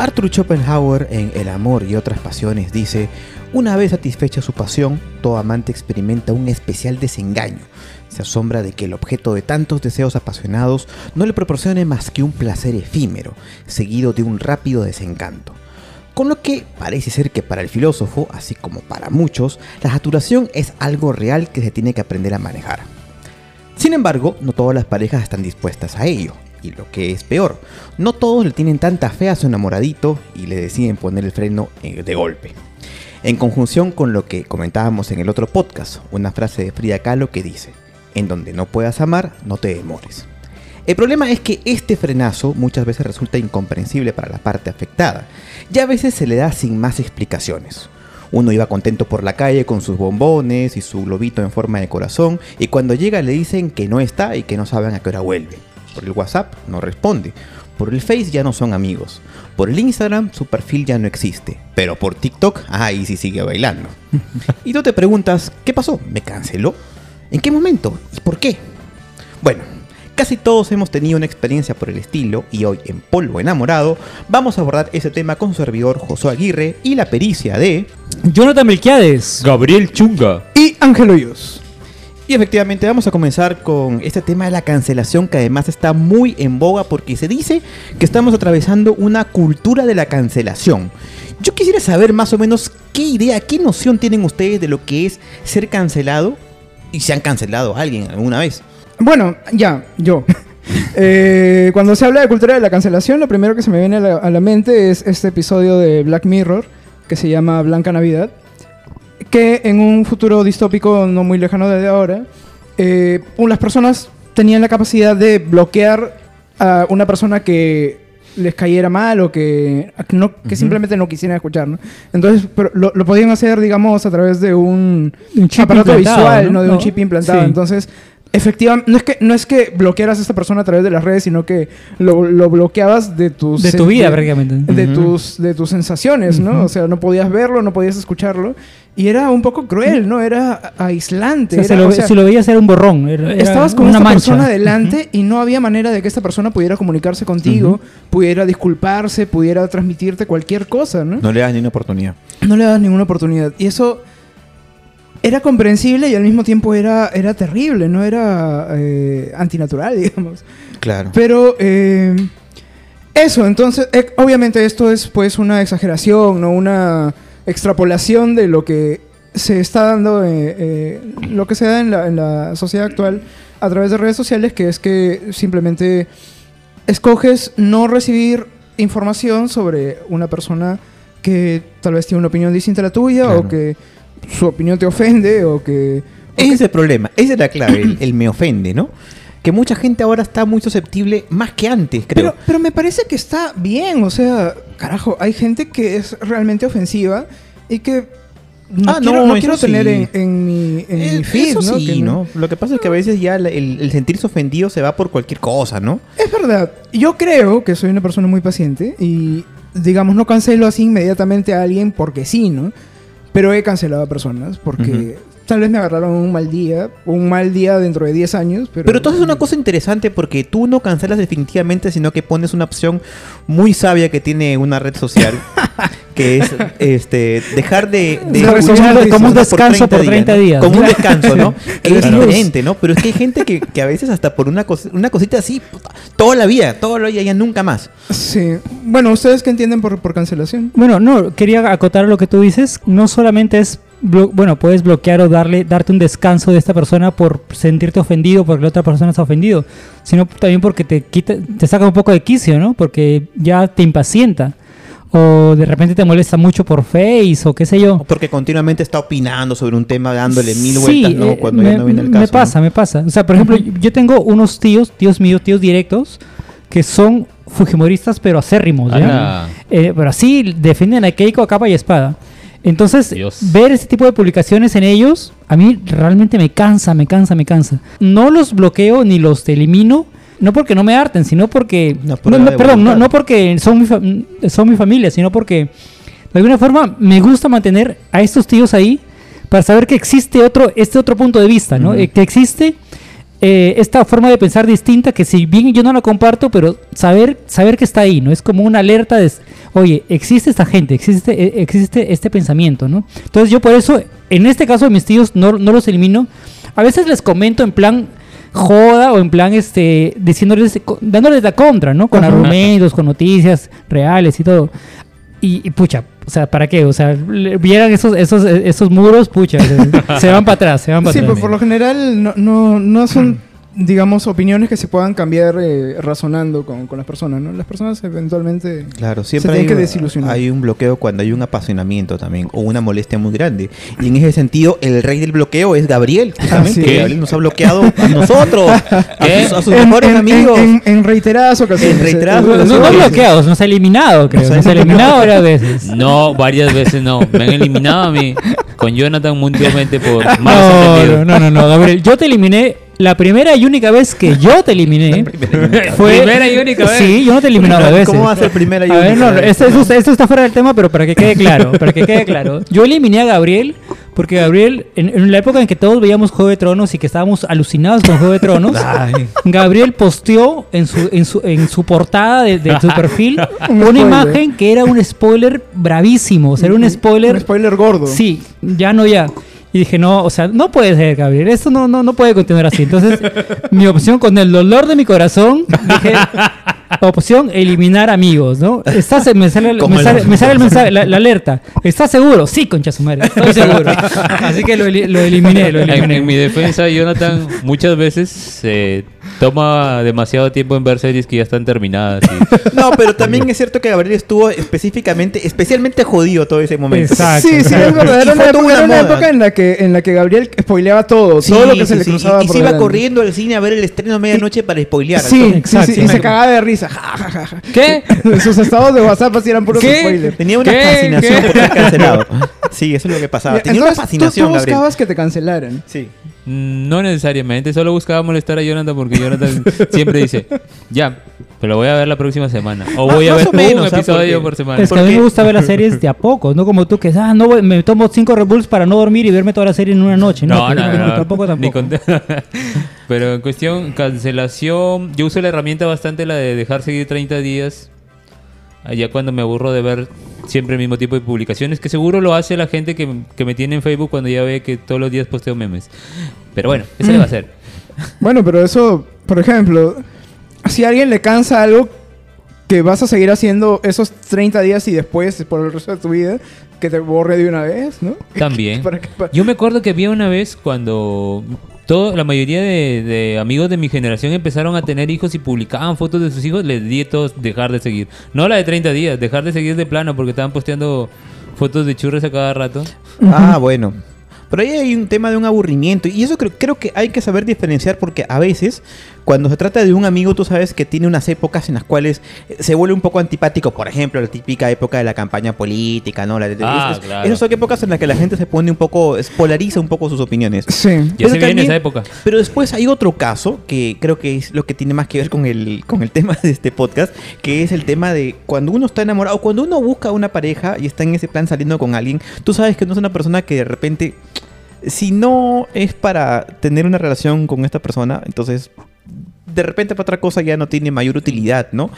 Arthur Schopenhauer en El amor y otras pasiones dice, una vez satisfecha su pasión, todo amante experimenta un especial desengaño. Se asombra de que el objeto de tantos deseos apasionados no le proporcione más que un placer efímero, seguido de un rápido desencanto. Con lo que parece ser que para el filósofo, así como para muchos, la saturación es algo real que se tiene que aprender a manejar. Sin embargo, no todas las parejas están dispuestas a ello, y lo que es peor, no todos le tienen tanta fe a su enamoradito y le deciden poner el freno eh, de golpe. En conjunción con lo que comentábamos en el otro podcast, una frase de Frida Kahlo que dice, en donde no puedas amar, no te demores. El problema es que este frenazo muchas veces resulta incomprensible para la parte afectada, y a veces se le da sin más explicaciones. Uno iba contento por la calle con sus bombones y su globito en forma de corazón, y cuando llega le dicen que no está y que no saben a qué hora vuelve. Por el WhatsApp no responde. Por el Face ya no son amigos. Por el Instagram su perfil ya no existe. Pero por TikTok, ahí sí sigue bailando. y tú te preguntas, ¿qué pasó? ¿Me canceló? ¿En qué momento? ¿Y por qué? Bueno, casi todos hemos tenido una experiencia por el estilo y hoy en Polvo Enamorado vamos a abordar ese tema con su servidor Josué Aguirre y la pericia de Jonathan Melquiades. Gabriel Chunga. Y Ángel Hoyos. Y efectivamente vamos a comenzar con este tema de la cancelación que además está muy en boga porque se dice que estamos atravesando una cultura de la cancelación. Yo quisiera saber más o menos qué idea, qué noción tienen ustedes de lo que es ser cancelado y si han cancelado a alguien alguna vez. Bueno, ya, yo. Eh, cuando se habla de cultura de la cancelación, lo primero que se me viene a la mente es este episodio de Black Mirror que se llama Blanca Navidad, que en un futuro distópico no muy lejano desde ahora, eh, las personas tenían la capacidad de bloquear a una persona que les cayera mal o que, no, que simplemente no quisieran escuchar, ¿no? Entonces, pero lo, lo podían hacer, digamos, a través de un, Un chip aparato visual, ¿no? ¿no? De un chip implantado. sí. Entonces, efectivamente, no es, que, no es que bloquearas a esta persona a través de las redes, sino que lo, lo bloqueabas de tus... De tu vida, de- prácticamente. de, tus, de tus sensaciones, ¿no? O sea, no podías verlo, no podías escucharlo. Y era un poco cruel, ¿no? Era O aislante. sea, era- si, lo, o ve- sea, si lo veías era un borrón. era- estabas con una esta mancha. persona delante y no había manera de que esta persona pudiera comunicarse contigo, pudiera disculparse, pudiera transmitirte cualquier cosa, ¿no? No le das ni una oportunidad. No le das ninguna oportunidad. Y eso era comprensible y al mismo tiempo era, era terrible, no era eh, antinatural, digamos. Claro. Pero eh, eso, entonces, eh, obviamente esto es pues una exageración, ¿no? Una extrapolación de lo que se está dando, lo que se da en la, en la sociedad actual a través de redes sociales, que es que simplemente escoges no recibir información sobre una persona que tal vez tiene una opinión distinta a la tuya Claro. o que su opinión te ofende o que... Ese es el problema, esa es la clave, el, el me ofende, ¿no? Que mucha gente ahora está muy susceptible más que antes, creo. Pero, pero me parece que está bien, o sea, carajo, hay gente que es realmente ofensiva y que no Ah, quiero, no, quiero sí. tener en, en mi, en Eh, mi feed, eso ¿no? sí, Que ¿no? Lo que pasa es que a veces ya el, el sentirse ofendido se va por cualquier cosa, ¿no? Es verdad, yo creo que soy una persona muy paciente y, digamos, no cancelo así inmediatamente a alguien porque sí, ¿no? Pero he cancelado a personas porque tal vez me agarraron un mal día, un mal día dentro de 10 años, pero... Pero tú haces una cosa interesante porque tú no cancelas definitivamente, sino que pones una opción muy sabia que tiene una red social, que es este dejar de, de escuchar cosas como un descanso por 30 ¿no? días. Como un descanso, ¿no? Es Claro. diferente, ¿no? Pero es que hay gente que, que a veces hasta por una, cos- una cosita así, puta, toda la vida, toda la vida, ya nunca más. Sí. Bueno, ¿ustedes qué entienden por, por cancelación? Bueno, no, quería acotar lo que tú dices. No solamente es, bueno, puedes bloquear o darle, darte un descanso de esta persona por sentirte ofendido porque la otra persona está ofendido, sino también porque te quita, te saca un poco de quicio, ¿no? Porque ya te impacienta. O de repente te molesta mucho por Face o qué sé yo. Porque continuamente está opinando sobre un tema, dándole mil Sí, vueltas, ¿no? eh, Cuando me, ya no viene el caso. Me ¿no? pasa, me pasa. O sea, por ejemplo, yo tengo unos tíos, tíos míos, tíos directos, que son fujimoristas pero acérrimos, ¿ya? Eh, pero así defienden a Keiko a capa y espada. Entonces, Dios. ver este tipo de publicaciones en ellos, a mí realmente me cansa, me cansa, me cansa. No los bloqueo ni los elimino, no porque no me harten, sino porque... No, no, perdón, no, no porque son mi, fa- son mi familia, sino porque de alguna forma me gusta mantener a estos tíos ahí para saber que existe otro, este otro punto de vista, ¿no? Eh, que existe eh, esta forma de pensar distinta que si bien yo no la comparto, pero saber, saber que está ahí, ¿no? Es como una alerta, de, oye, existe esta gente, existe, eh, existe este pensamiento, ¿no? Entonces yo por eso, en este caso de mis tíos, no, no los elimino. A veces les comento en plan joda o en plan este diciéndoles dándoles la contra, ¿no? Con Ajá. argumentos, con noticias reales y todo. Y, y, pucha, o sea, ¿para qué? O sea, le- vieran esos esos esos muros, pucha, se, se van para atrás, se van para Sí, atrás. pues por lo general no, no, no son, digamos, opiniones que se puedan cambiar eh, razonando con, con las personas, ¿no? Las personas eventualmente... Claro, Se siempre tienen hay, que un- desilusionar. hay un bloqueo cuando hay un apasionamiento también o una molestia muy grande. Y en ese sentido, el rey del bloqueo es Gabriel. Justamente. Así es. Gabriel nos ha bloqueado a nosotros, a ¿Qué? sus, a sus En- mejores en, amigos. En, en- en reiteradas ocasiones. En reiteradas Eh, No, no, no ocasiones. bloqueados, nos ha eliminado, creo. Nos ha Nos ha eliminado varias veces. No, varias veces no. Me han eliminado a mí con Jonathan mundialmente por malos No, entendidos. no, no, no, Gabriel. Yo te eliminé. La primera y única vez que yo te eliminé fue. Primera y única vez. Sí, yo no te he eliminado a veces. ¿Cómo va a ser primera y A ver, única no, vez? esto, esto- esto está fuera del tema, pero para que quede claro, para que quede claro. Yo eliminé a Gabriel porque Gabriel, en, en la época en que todos veíamos Juego de Tronos y que estábamos alucinados con Juego de Tronos, Ay. Gabriel posteó en su, en su, en su portada de, de su perfil Un una imagen que era un spoiler bravísimo, o sea, era un spoiler Un spoiler gordo. Sí, ya no ya. Y dije, no, o sea, no puede ser, Gabriel. Esto no, no, no puede continuar así. Entonces, mi opción con el dolor de mi corazón, dije, opción, eliminar amigos, ¿no? ¿Estás, me, sale, Como me, el- sale, me sale el mensaje, la, la alerta. ¿Estás seguro? Sí, concha su madre, estoy seguro. Así que lo, eli- lo eliminé, lo En, eliminé. en mi defensa, Jonathan muchas veces se toma demasiado tiempo en ver series que ya están terminadas. y- No, pero también es cierto que Gabriel estuvo específicamente, especialmente jodido todo ese momento. Exacto. Sí, sí, es verdad. Y Era fue una, toda época, una era una moda. época en la que en la que Gabriel spoileaba todo, Sí, todo lo que sí, se le sí. cruzaba Y, y por se iba delante. corriendo al cine a ver el estreno a medianoche para spoilear. Sí, sí, Exacto. sí, y se cagaba de risa. Ja, ja, ja, ja. ¿Qué? Sus estados de WhatsApp así eran puros ¿Qué? spoilers. Tenía una ¿Qué? fascinación ¿Qué? por ser cancelado. Sí, eso es lo que pasaba. Tenía Entonces, una tú- fascinación, tú, Gabriel. buscabas que te cancelaran. Sí. No necesariamente, solo buscaba molestar a Jonathan porque Jonathan siempre dice, ya, pero voy a ver la próxima semana. O voy a ver o menos, un ¿ah? episodio Porque- por semana. Es que a mí me gusta ver las series de a poco, no como tú que ah, no voy- me tomo cinco Red Bulls para no dormir y verme toda la serie en una noche. No, No, no, no, tampoco, tampoco. Pero en cuestión cancelación, yo uso la herramienta bastante la de dejar seguir 30 días. Allá cuando me aburro de ver siempre el mismo tipo de publicaciones, que seguro lo hace la gente que, que me tiene en Facebook cuando ya ve que todos los días posteo memes. Pero bueno, eso le va a hacer. Bueno, pero eso, por ejemplo, si a alguien le cansa algo que vas a seguir haciendo esos 30 días y después, por el resto de tu vida, que te borre de una vez, ¿no? También. Para que- para- Yo me acuerdo que había una vez cuando todo, la mayoría de, de amigos de mi generación empezaron a tener hijos y publicaban fotos de sus hijos, les di a todos dejar de seguir. No la de 30 días, dejar de seguir de plano porque estaban posteando fotos de churros a cada rato. Ah, bueno. Pero ahí hay un tema de un aburrimiento. Y eso creo, creo que hay que saber diferenciar porque a veces, cuando se trata de un amigo, tú sabes que tiene unas épocas en las cuales eh, se vuelve un poco antipático. Por ejemplo, la típica época de la campaña política, ¿no? La de- Ah, es- claro. Esas son épocas en las que la gente se pone un poco, es- polariza un poco sus opiniones. Sí. Ya se viene esa época. Pero después hay otro caso que creo que es lo que tiene más que ver con el, con el tema de este podcast, que es el tema de cuando uno está enamorado, cuando uno busca una pareja y está en ese plan saliendo con alguien, tú sabes que no es una persona que de repente, si no es para tener una relación con esta persona, entonces de repente para otra cosa ya no tiene mayor utilidad, ¿no?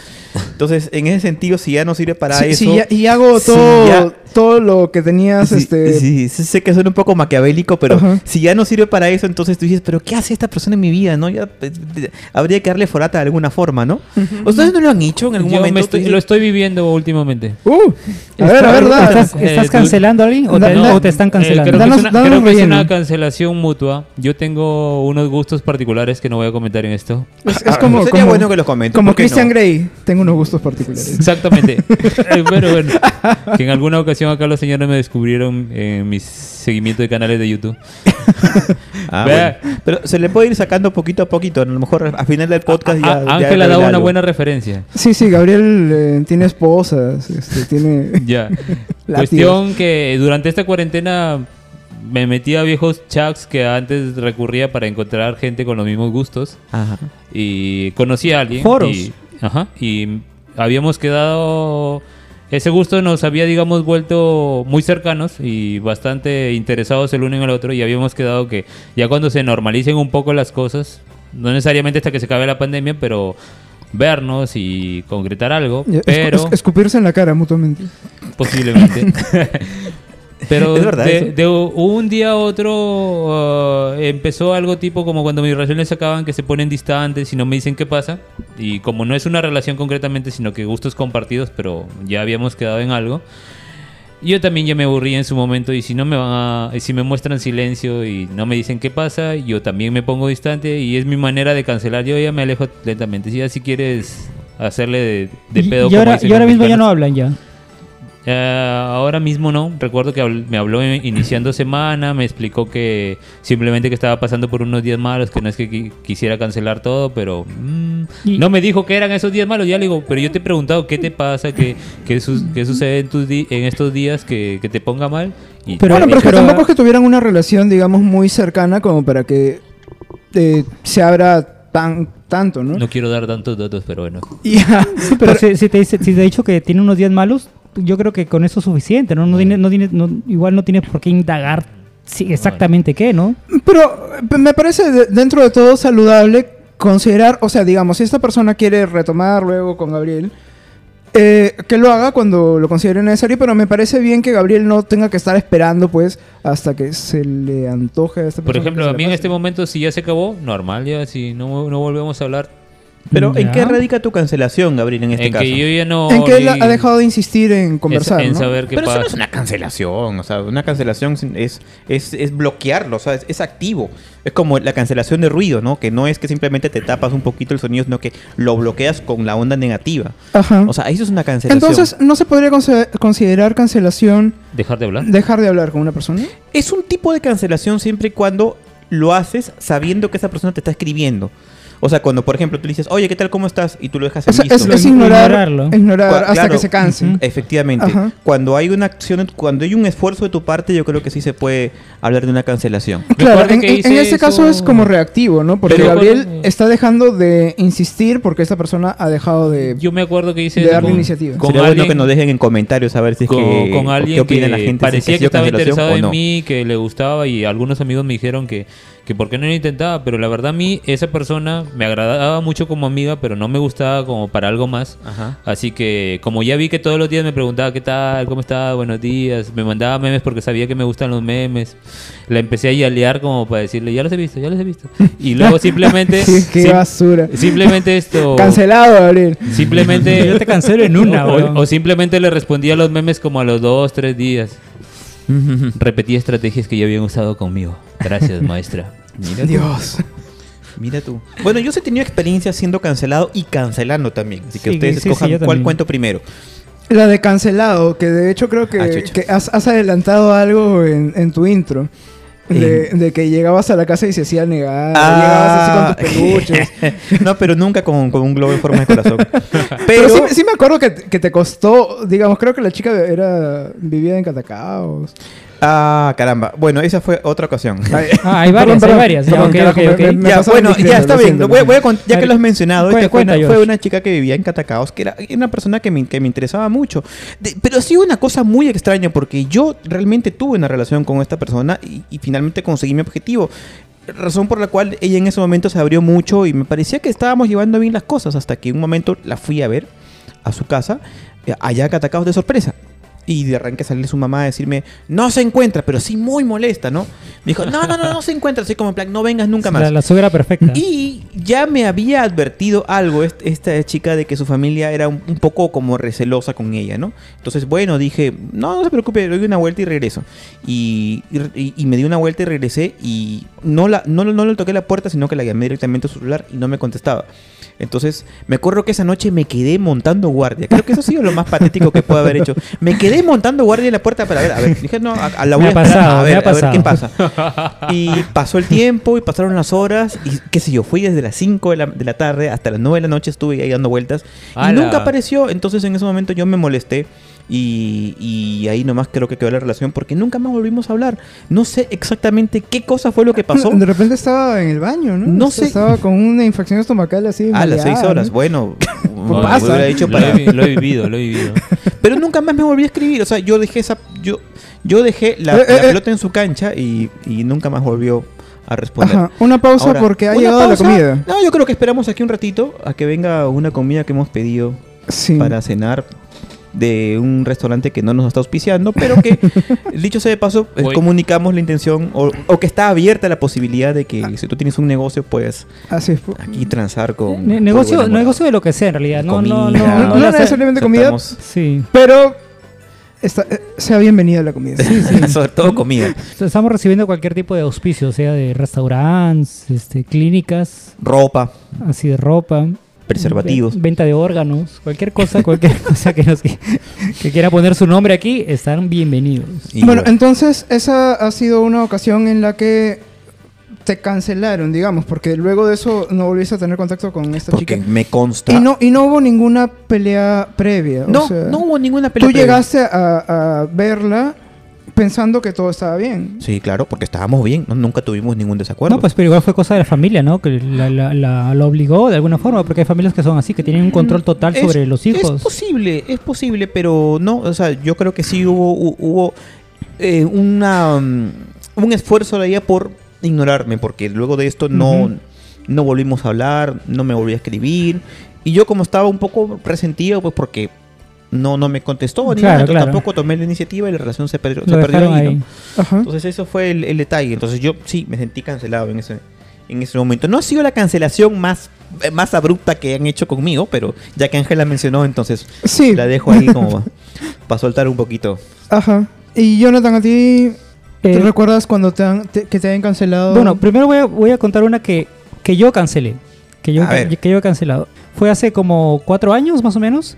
Entonces, en ese sentido, si ya no sirve para Sí, eso... ya- y hago si todo, ya- todo lo que tenías, Sí, este... sí, sí, sé que suena un poco maquiavélico, pero Ajá. si ya no sirve para eso, entonces tú dices, pero ¿qué hace esta persona en mi vida? ¿No? Ya, pues, habría que darle forata de alguna forma, ¿no? ¿Ustedes no lo han hecho en algún Yo momento? me estoy- Tú lo estoy viviendo últimamente. Uh, a ver, a ver, da- ¿Estás, Eh, estás cancelando a alguien o te, No, o te están Eh, cancelando? creo Danos- que, es una, danos creo que es relleno. una cancelación mutua. Yo tengo unos gustos particulares que no voy a comentar en esto. es, es Ah, como, sería como, bueno que los comenten. como ¿por qué Christian no? Grey, tengo unos gustos particulares. Exactamente. Eh, bueno, bueno. Que en alguna ocasión acá los señores me descubrieron en mis seguimientos de canales de YouTube. Ah, bueno. Pero se le puede ir sacando poquito a poquito. A lo mejor al final del podcast ya. Ya Ángela revela daba una buena referencia. Sí, sí, Gabriel eh, tiene esposas, este, tiene... Ya. Cuestión que durante esta cuarentena me metí a viejos chats que antes recurría para encontrar gente con los mismos gustos. Ajá. y conocí a alguien. Foros. Y, ajá, y habíamos quedado. Ese gusto nos había, digamos, vuelto muy cercanos y bastante interesados el uno en el otro. Y habíamos quedado que ya cuando se normalicen un poco las cosas, no necesariamente hasta que se acabe la pandemia, pero vernos y concretar algo, pero es- escupirse en la cara mutuamente. posiblemente. Pero Es verdad de, de un día a otro uh, empezó algo tipo como cuando mis relaciones se acaban que se ponen distantes y no me dicen qué pasa. Y como no es una relación concretamente, sino que gustos compartidos, pero ya habíamos quedado en algo. Yo también ya me aburrí en su momento y si no me van a, y si me muestran silencio y no me dicen qué pasa, yo también me pongo distante y es mi manera de cancelar. Yo ya me alejo lentamente. Si ya si quieres hacerle de, de Y- pedo y, como ahora, dicen y ahora mismo ya no hablan ya. Eh, ahora mismo no. Recuerdo que me habló in- iniciando semana, me explicó que simplemente que estaba pasando por unos días malos, que no es que qui- quisiera cancelar todo, pero mm, Y- no me dijo que eran esos días malos. Ya le digo, pero yo te he preguntado qué te pasa, qué, qué, su- qué sucede en, tus di- en estos días que, que te ponga mal. Y Pero- bueno, pero es que tampoco es que tuvieran una relación, digamos, muy cercana como para que eh, se abra tan tanto, ¿no? no quiero dar tantos datos, pero bueno. Ya, Sí, pero, si, si te dice, si te ha dicho que tiene unos días malos, yo creo que con eso es suficiente, ¿no? no, tiene, no, tiene- no- igual no tienes por qué indagar sí, exactamente qué, ¿no? Pero eh, me parece de- dentro de todo saludable considerar, o sea, digamos, si esta persona quiere retomar luego con Gabriel, eh, que lo haga cuando lo considere necesario, pero me parece bien que Gabriel no tenga que estar esperando, pues, hasta que se le antoje a esta persona. Por ejemplo, a mí en este momento, si ya se acabó, normal, ya si no, no volvemos a hablar. Pero ¿en Ya. qué radica tu cancelación, Gabriel, en este en caso? que yo ya no. En que él ha dejado de insistir en conversar, en ¿no? saber qué Pero eso pasa. no es una cancelación, o sea, una cancelación es, es, es bloquearlo, o sea, es, es activo. Es como la cancelación de ruido, ¿no? Que no es que simplemente te tapas un poquito el sonido, sino que lo bloqueas con la onda negativa. Ajá. O sea, eso es una cancelación. Entonces, ¿no se podría considerar cancelación Dejar de hablar. dejar de hablar con una persona? es un tipo de cancelación siempre y cuando lo haces sabiendo que esa persona te está escribiendo. O sea, cuando, por ejemplo, tú le dices, oye, ¿qué tal? ¿Cómo estás? Y tú lo dejas en O sea, visto. es, es ignorar, ignorarlo. ignorar hasta claro. que se canse. Efectivamente. Ajá. Cuando hay una acción, cuando hay un esfuerzo de tu parte, yo creo que sí se puede hablar de una cancelación. Claro, en, que en- en este caso eso- es como reactivo, ¿no? Porque Pero- Gabriel está dejando de insistir porque esta persona ha dejado de... Yo me acuerdo que hice de eso darle con- iniciativa. con Sería bueno alguien- que nos dejen en comentarios a ver si es con, que con qué alguien opina que la gente. si parecía es que estaba cancelación interesado o en no. mí, que le gustaba y algunos amigos me dijeron que, que por qué no lo intentaba, pero la verdad a mí esa persona me agradaba mucho como amiga, pero no me gustaba como para algo más. Ajá. Así que como ya vi que todos los días me preguntaba qué tal, cómo estaba, buenos días, me mandaba memes porque sabía que me gustan los memes, la empecé a yalear como para decirle, ya los he visto, ya los he visto. Y luego simplemente... qué qué sim- basura. Simplemente esto... Cancelado, Gabriel. Simplemente... Yo te cancelo en una, o, o simplemente le respondía a los memes como a los dos, tres días. Repetí estrategias que ya habían usado conmigo. Gracias, maestra. Mira tú. Dios. Mira tú. Bueno, yo sí he tenido experiencia siendo cancelado y cancelando también. Así que Sí, ustedes sí, escojan cuál también. cuento primero. La de cancelado, que de hecho creo que, Ah, que has, has adelantado algo en, en tu intro. De, de que llegabas a la casa y se hacía negar. Ah. Llegabas así con tus peluches. no, pero nunca con, con un globo en forma de corazón. Pero, Pero, sí, sí me acuerdo que, que te costó, digamos, creo que la chica era vivía en Catacaos. Ah, caramba. Bueno, esa fue otra ocasión. Ah, hay varias, hay varias. Perdón, me- me ya, pasaba bueno, ya está bien. Lo voy, voy a ya que lo has mencionado, Cuenta, esta fue, una, cuenta, fue una chica que vivía en Catacaos, que era una persona que me, que me interesaba mucho. De- pero sí una cosa muy extraña, porque yo realmente tuve una relación con esta persona y, y finalmente conseguí mi objetivo. Razón por la cual ella en ese momento se abrió mucho y me parecía que estábamos llevando bien las cosas, hasta que un momento la fui a ver a su casa, eh, allá a Catacaos de sorpresa. Y de arranque sale su mamá a decirme, no se encuentra, pero sí muy molesta, ¿no? Me dijo, no, no, no, no se encuentra, así como en plan, no vengas nunca más. La, la suegra perfecta. Y ya me había advertido algo est- esta chica de que su familia era un, un poco como recelosa con ella, ¿no? Entonces, bueno, dije, no, no se preocupe, doy una vuelta y regreso. Y, y- y me di una vuelta y regresé y no, la, no, no le toqué la puerta, sino que la llamé directamente a su celular y no me contestaba. Entonces, me acuerdo que esa noche me quedé montando guardia. Creo que eso ha sido lo más patético que puedo haber hecho. Me quedé montando guardia en la puerta para ver, a ver, dije, no, a, a la Me voy a ha esperar, pasado, a me ver, ha a ver qué pasa. Y pasó el tiempo y pasaron las horas y qué sé yo, fui desde las 5 de la, de la tarde hasta las 9 de la noche estuve ahí dando vueltas y nunca apareció. Entonces en ese momento yo me molesté y, y ahí nomás creo que quedó la relación porque nunca más volvimos a hablar. No sé exactamente qué cosa fue lo que pasó. De repente estaba en el baño, ¿no? No O sea, sé. Estaba con una infección estomacal así. A las 6 maleada, horas, ¿no? bueno, No, pasa. dicho lo, para... he, vi- lo he vivido, lo he vivido. Pero nunca más me volví a escribir. O sea, yo dejé esa. Yo, yo dejé la, Eh, eh, la eh. pelota en su cancha y, y nunca más volvió a responder. Ajá, una pausa Ahora, porque ha llegado pausa. la comida. No, yo creo que esperamos aquí un ratito a que venga una comida que hemos pedido Sí. para cenar de un restaurante que no nos está auspiciando, pero que, dicho sea de paso, eh, comunicamos la intención o, o que está abierta la posibilidad de que si tú tienes un negocio, puedes Así es. aquí transar con... Ne- negocio, negocio de lo que sea en realidad. No, no, no, Comida. no, No, no, no necesariamente comida, Sí. pero está- eh, sea bienvenida la comida. Sobre todo comida. Estamos recibiendo cualquier tipo de auspicio, sea de restaurantes, este, clínicas, Ropa, así de ropa. Preservativos. ve- Venta de órganos, cualquier cosa, cualquier cosa que, nos, que quiera poner su nombre aquí, están bienvenidos. Y bueno, entonces esa ha sido una ocasión en la que te cancelaron, digamos, porque luego de eso no volviste a tener contacto con esta porque chica. me consta... Y no, y no hubo ninguna pelea previa. o no, sea, no hubo ninguna pelea. Tú previa. llegaste a, a verla pensando que todo estaba bien. Sí, claro, porque estábamos bien, no- nunca tuvimos ningún desacuerdo. No, pues pero igual fue cosa de la familia, ¿no? Que la, la, la- la obligó de alguna forma, porque hay familias que son así, que tienen un control total Es- sobre los hijos. Es posible, es posible, pero no, o sea, yo creo que sí hubo, hu- hubo eh, una, mm, un esfuerzo de ella por ignorarme, porque luego de esto no, no volvimos a hablar, no me volví a escribir, y yo como estaba un poco resentido, pues porque no, no me contestó, ni Claro, nada, entonces claro. tampoco tomé la iniciativa y la relación se perdió, se perdió ahí, ¿no? ahí. Ajá. Entonces eso fue el, el detalle. Entonces yo sí me sentí cancelado en ese, en ese momento. No ha sido la cancelación más, eh, más abrupta que han hecho conmigo, pero ya que Ángela mencionó, entonces Sí. la dejo ahí como para soltar un poquito. Ajá. Y Jonathan, a ti, ¿te Eh, recuerdas cuando te han- te- que te hayan cancelado? Bueno, primero voy a, voy a contar una que, que yo cancelé. Que yo, que yo he cancelado. Fue hace como cuatro años más o menos.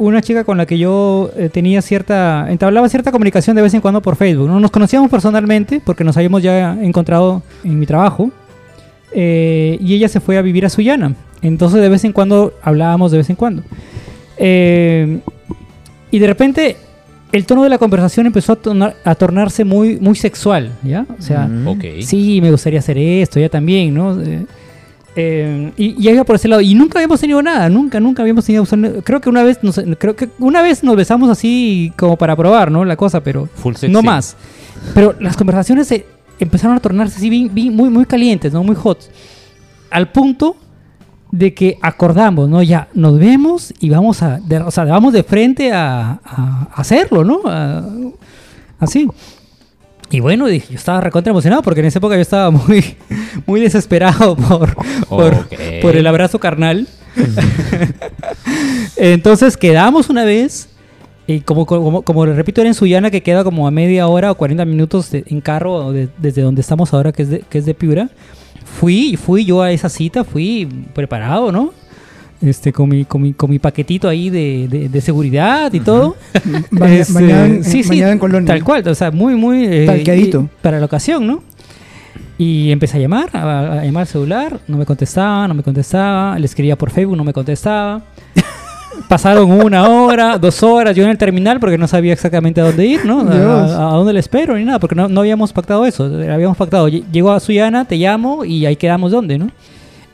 Una chica con la que yo eh, tenía cierta. entablaba cierta comunicación de vez en cuando por Facebook. ¿no? Nos conocíamos personalmente porque nos habíamos ya encontrado en mi trabajo. eh, y ella se fue a vivir a Sullana. Entonces de vez en cuando hablábamos de vez en cuando. Eh, y de repente el tono de la conversación empezó a, tornar- a tornarse muy, muy sexual, ¿ya? O sea, Mm. Sí, me gustaría hacer esto, ya también, ¿no? Eh, y, y iba por ese lado. Y nunca habíamos tenido nada, nunca, nunca habíamos tenido... Creo que una vez nos, creo que una vez nos besamos así como para probar, ¿no? La cosa, pero Full no más. Pero las conversaciones se empezaron a tornarse así bien, bien- muy, muy calientes, ¿no? Muy hot. Al punto de que acordamos, ¿no? Ya, nos vemos y vamos a... de- o sea, vamos de frente a, a hacerlo, ¿no? A- así. Y bueno, dije, yo estaba recontra emocionado porque en esa época yo estaba muy, muy desesperado por, por, Ok. por el abrazo carnal. Entonces quedamos una vez, y como, como, como repito, era en Sullana, que queda como a media hora o 40 minutos de- en carro de- desde donde estamos ahora, que es de, que es de Piura. Fui, fui yo a esa cita, fui preparado, ¿no? Este, con mi, con mi, con mi paquetito ahí de, de- de seguridad y todo. Baña- Este, en- sí, sí, en colonia. Tal cual, o sea, muy, muy... eh, Talqueadito. para la ocasión, ¿no? Y empecé a llamar, a, a llamar al celular, no me contestaba, no me contestaba, le escribía por Facebook, no me contestaba. Pasaron una hora, dos horas, yo en el terminal porque no sabía exactamente a dónde ir, ¿no? A, a- dónde le espero ni nada, porque no, no habíamos pactado eso. Habíamos pactado, lle- llego a Suyana, te llamo y ahí quedamos dónde, ¿no?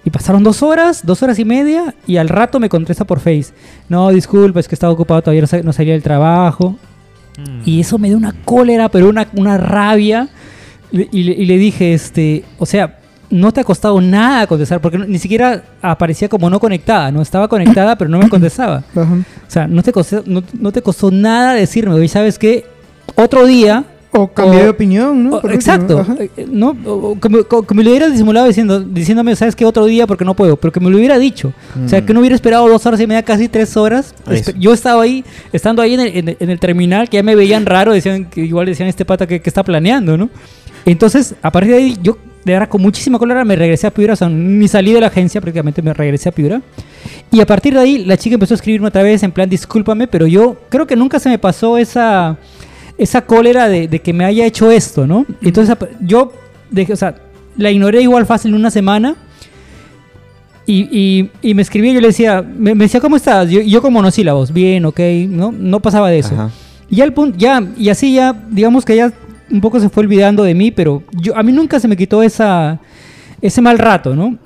Y pasaron dos horas, dos horas y media, y al rato me contesta por Face. No, disculpa, es que estaba ocupado, todavía no, sa- no salía del trabajo. Mm. Y eso me dio una cólera, pero una, una rabia. Y, y le- y le dije, este, o sea, no te ha costado nada contestar, porque no- ni siquiera aparecía como no conectada, no estaba conectada, pero no me contestaba. O sea, no te costó, no, no te costó nada decirme, oye, ¿sabes qué? Otro día... O cambié de opinión, ¿no? o- exacto, eh, eh, ¿no? O- o que, me, co- que me lo hubiera disimulado diciendo, diciéndome, ¿sabes qué? Otro día porque no puedo, pero que me lo hubiera dicho. O sea, Mm. que no hubiera esperado dos horas y media, casi tres horas. Espe- Yo estaba ahí, estando ahí en el, en en el terminal, que ya me veían raro, decían que igual decían este pata que, que está planeando, ¿no? Entonces, a partir de ahí, yo de verdad con muchísima cólera me regresé a Piura, o sea, ni salí de la agencia, prácticamente me regresé a Piura. Y a partir de ahí, la chica empezó a escribirme otra vez en plan, discúlpame, pero yo creo que nunca se me pasó esa, esa cólera de, de que me haya hecho esto, ¿no? Entonces, yo, dejé, o sea, la ignoré igual fácil una semana. Y, y, y me escribía, yo le decía, me, me decía, ¿cómo estás? Yo, yo con monosílabos, bien, ok, ¿no? No pasaba de eso. Ajá. Y ya el punto, ya, y así ya, digamos que ya un poco se fue olvidando de mí, pero yo, a mí nunca se me quitó esa, ese mal rato, ¿no?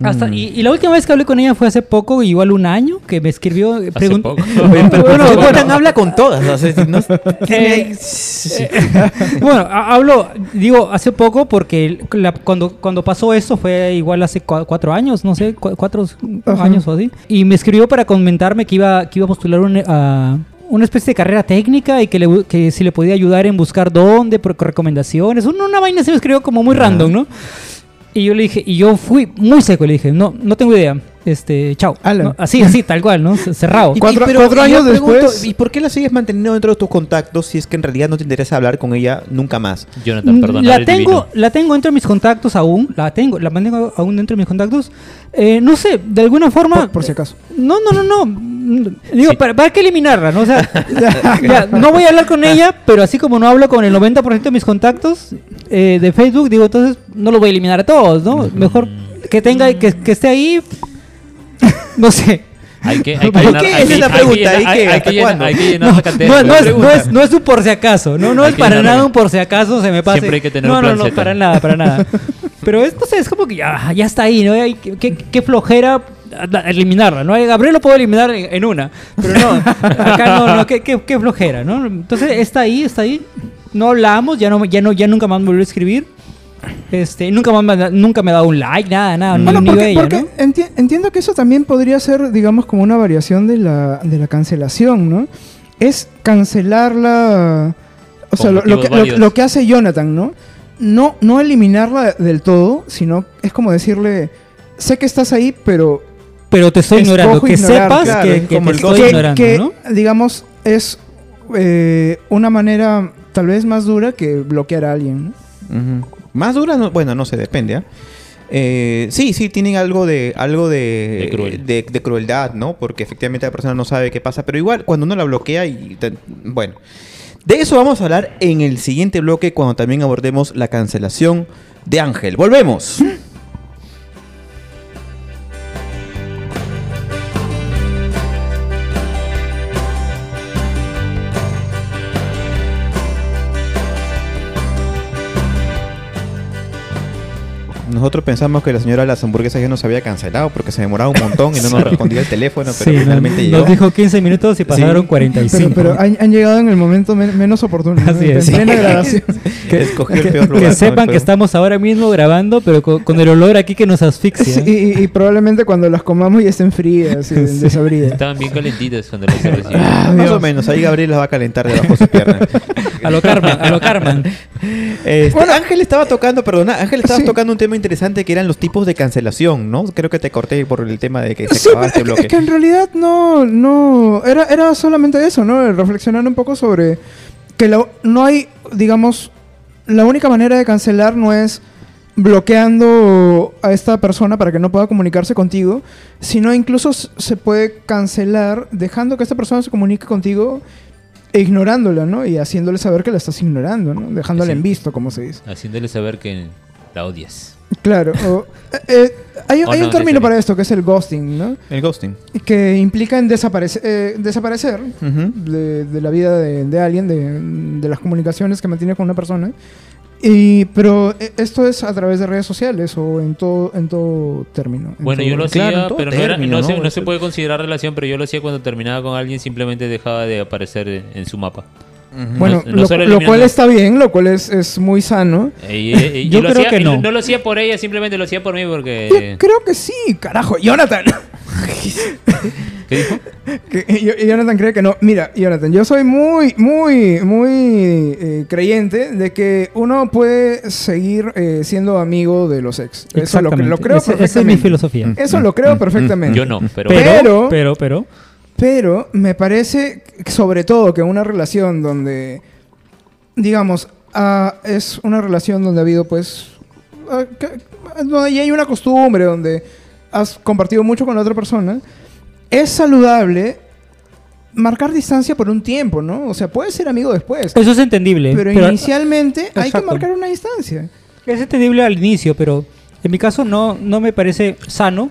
Hasta, Mm. y, y la última vez que hablé con ella fue hace poco, igual un año, que me escribió. pregun- poco. Bueno, Jonathan bueno. habla con todas. o sea, no- Eh, bueno, ha- hablo, digo, hace poco porque la- cuando, cuando pasó esto fue igual hace cua- cuatro años, no sé, cua- cuatro Ajá. años o así. Y me escribió para comentarme que iba, que iba a postular un, a una especie de carrera técnica y que, le, que si le podía ayudar en buscar dónde, por recomendaciones. Una, una vaina se me escribió como muy random, ¿no? Y yo le dije, y yo fui muy seco, le dije, no, no tengo idea. Este, chao. ¿No? Así, así, tal cual, ¿no? Cerrado. Y- Cuatro- y- pero cuatro yo años pregunto, después- ¿Y por qué la sigues manteniendo dentro de tus contactos si es que en realidad no te interesa hablar con ella nunca más? Jonathan, perdón. Mm, la tengo, la tengo dentro de mis contactos aún, la tengo, la mantengo aún dentro de mis contactos. Eh, no sé, de alguna forma. Por, por si acaso. No, no, no, no. Mm, Digo, Sí. ¿para, para qué eliminarla? ¿no? O sea, ya, no voy a hablar con ella, pero así como no hablo con el 90% de mis contactos eh, de Facebook, digo, entonces no los voy a eliminar a todos, ¿no? Mejor que tenga, que, que esté ahí. No sé. Hay que, hay que ¿Por qué? Esa es la pregunta, ¿hay que llenar- No, la cartera. no, no es, pregunta. no, es, no es un por si acaso, no, no es para nada un por si acaso se me pase. Siempre hay que tener no, un no, no, Z. para nada, para nada. Pero es, no sé, es como que ya, ya está ahí, ¿no? Qué, qué- qué flojera eliminarla, ¿no? Gabriel lo puedo eliminar en, en una, pero no, acá no, no, qué, qué- qué flojera, ¿no? Entonces está ahí, está ahí. No hablamos, ya no, ya no, ya nunca más me volvió a escribir. Este, nunca me, ha- nunca me ha dado un like, nada, nada, ni- Bueno, ni, porque, ella, porque ¿no? enti- entiendo que eso también podría ser, digamos, como una variación de la, de la cancelación, ¿no? Es cancelarla. O sea, lo, que, lo- válidos. lo que hace Jonathan, ¿no? No, no eliminarla del todo, sino es como decirle, sé que estás ahí, pero Pero te estoy ignorando, que ignorar, sepas claro, que, es que como te el estoy ignorando, que, ¿no? digamos, es eh, una manera tal vez más dura que bloquear a alguien, ¿no? Más dura, no- bueno, no sé, depende. ¿ah? Eh, sí, sí, tienen algo de algo de, De cruel. de- de crueldad, ¿no? Porque efectivamente la persona no sabe qué pasa, pero igual cuando uno la bloquea y te- bueno, de eso vamos a hablar en el siguiente bloque cuando también abordemos la cancelación de Ángel. Volvemos. Nosotros pensamos que la señora de las hamburguesas ya nos había cancelado porque se demoraba un montón y no nos respondía el teléfono, pero Sí, finalmente nos, llegó. nos dijo 15 minutos y pasaron 45. Pero, pero han, han llegado en el momento men- menos oportuno, ¿no? Así en es. plena grabación. que escogió el que, peor lugar. que sepan que estamos ahora mismo grabando, pero con, con el olor aquí que nos asfixia. Sí, y, y probablemente cuando las comamos ya estén frías y Sí. desabridas. Estaban bien calentitas cuando las recibieron. Ah, más Dios. o menos, ahí Gabriel las va a calentar debajo de su pierna. A lo Carmen, a lo Carmen. Este, Bueno. Ángel estaba tocando, perdona, Ángel estaba Sí. tocando un tema interesante que eran los tipos de cancelación, ¿no? Creo que te corté por el tema de que se Sí, acababa este es, que, es bloque. que en realidad no, no, era, era solamente eso, ¿no? Reflexionar un poco sobre que la- no hay, digamos, la única manera de cancelar no es bloqueando a esta persona para que no pueda comunicarse contigo, sino incluso se puede cancelar dejando que esta persona se comunique contigo e ignorándola, ¿no? Y haciéndole saber que la estás ignorando, ¿no? Dejándola Sí. en visto, como se dice. Haciéndole saber que la odias. Claro. o- eh, eh, hay O hay no, un término para esto que es el ghosting, ¿no? El ghosting. que implica en desaparece- eh, desaparecer Ujú. de, de la vida de, de alguien, de, de las comunicaciones que mantiene con una persona. Y, pero eh, esto es a través de redes sociales o en todo, en todo término. en Bueno, todo- yo lo claro, hacía, en todo pero no, era- término, no se, ¿no? no se Eso- puede considerar relación, pero yo lo hacía cuando terminaba con alguien, simplemente dejaba de aparecer en su mapa. Bueno, no- no lo, lo cual está bien, lo cual es, es muy sano. Y- y- y Yo creo hacía- que no. No lo hacía por ella, simplemente lo hacía por mí Yo porque... creo que sí, carajo. Jonathan. ¿Qué dijo? Que- yo- Jonathan cree que no. Mira, Jonathan, yo soy muy, muy, muy eh, creyente de que uno puede seguir eh, siendo amigo de los ex. Eso lo, Exactamente. lo creo Esa- Esa es mi perfectamente. filosofía. Eso lo creo perfectamente. Yo no, pero... Pero, Pero- pero, pero, Pero me parece, sobre todo, que una relación donde, digamos, ah, es una relación donde ha habido, pues, ah, que- donde ya hay una costumbre, donde has compartido mucho con la otra persona, es saludable marcar distancia por un tiempo, ¿no? O sea, puedes ser amigo después, eso es entendible. pero, pero- inicialmente hay que marcar una distancia. Es entendible al inicio, pero en mi caso no, no me parece sano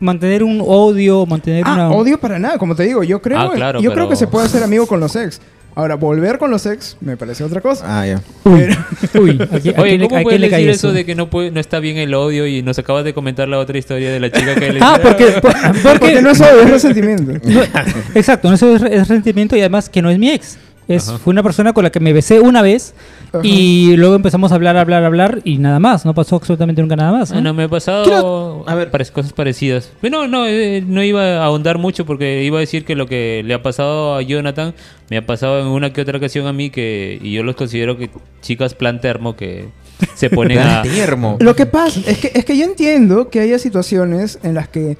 mantener un odio, mantener Ah, una... odio para nada, como te digo, yo creo, Ah, claro, yo creo que se puede hacer amigo con los ex. Ahora, volver con los ex me parece otra cosa. Ah, ya. Uy, uy, ¿a quién, a Oye, ¿cómo a puedes decir eso de que no, puede, no está bien el odio y nos acabas de comentar la otra historia de la chica que le Ah, porque, por- porque Porque no es odio, es resentimiento. no- exacto, no es, es resentimiento y además que no es mi ex. Es, Ajá. fue una persona con la que me besé una vez Ajá. y luego empezamos a hablar, hablar, hablar y nada más. No pasó absolutamente nunca nada más. ¿no? Bueno, me ha pasado Quiero- a ver. pare- cosas parecidas. Pero no, eh, no iba a ahondar mucho porque iba a decir que lo que le ha pasado a Jonathan me ha pasado en una que otra ocasión a mí que y yo los considero que chicas plan termo que se ponen a Termo. Lo que pasa es que, es que yo entiendo que haya situaciones en las que,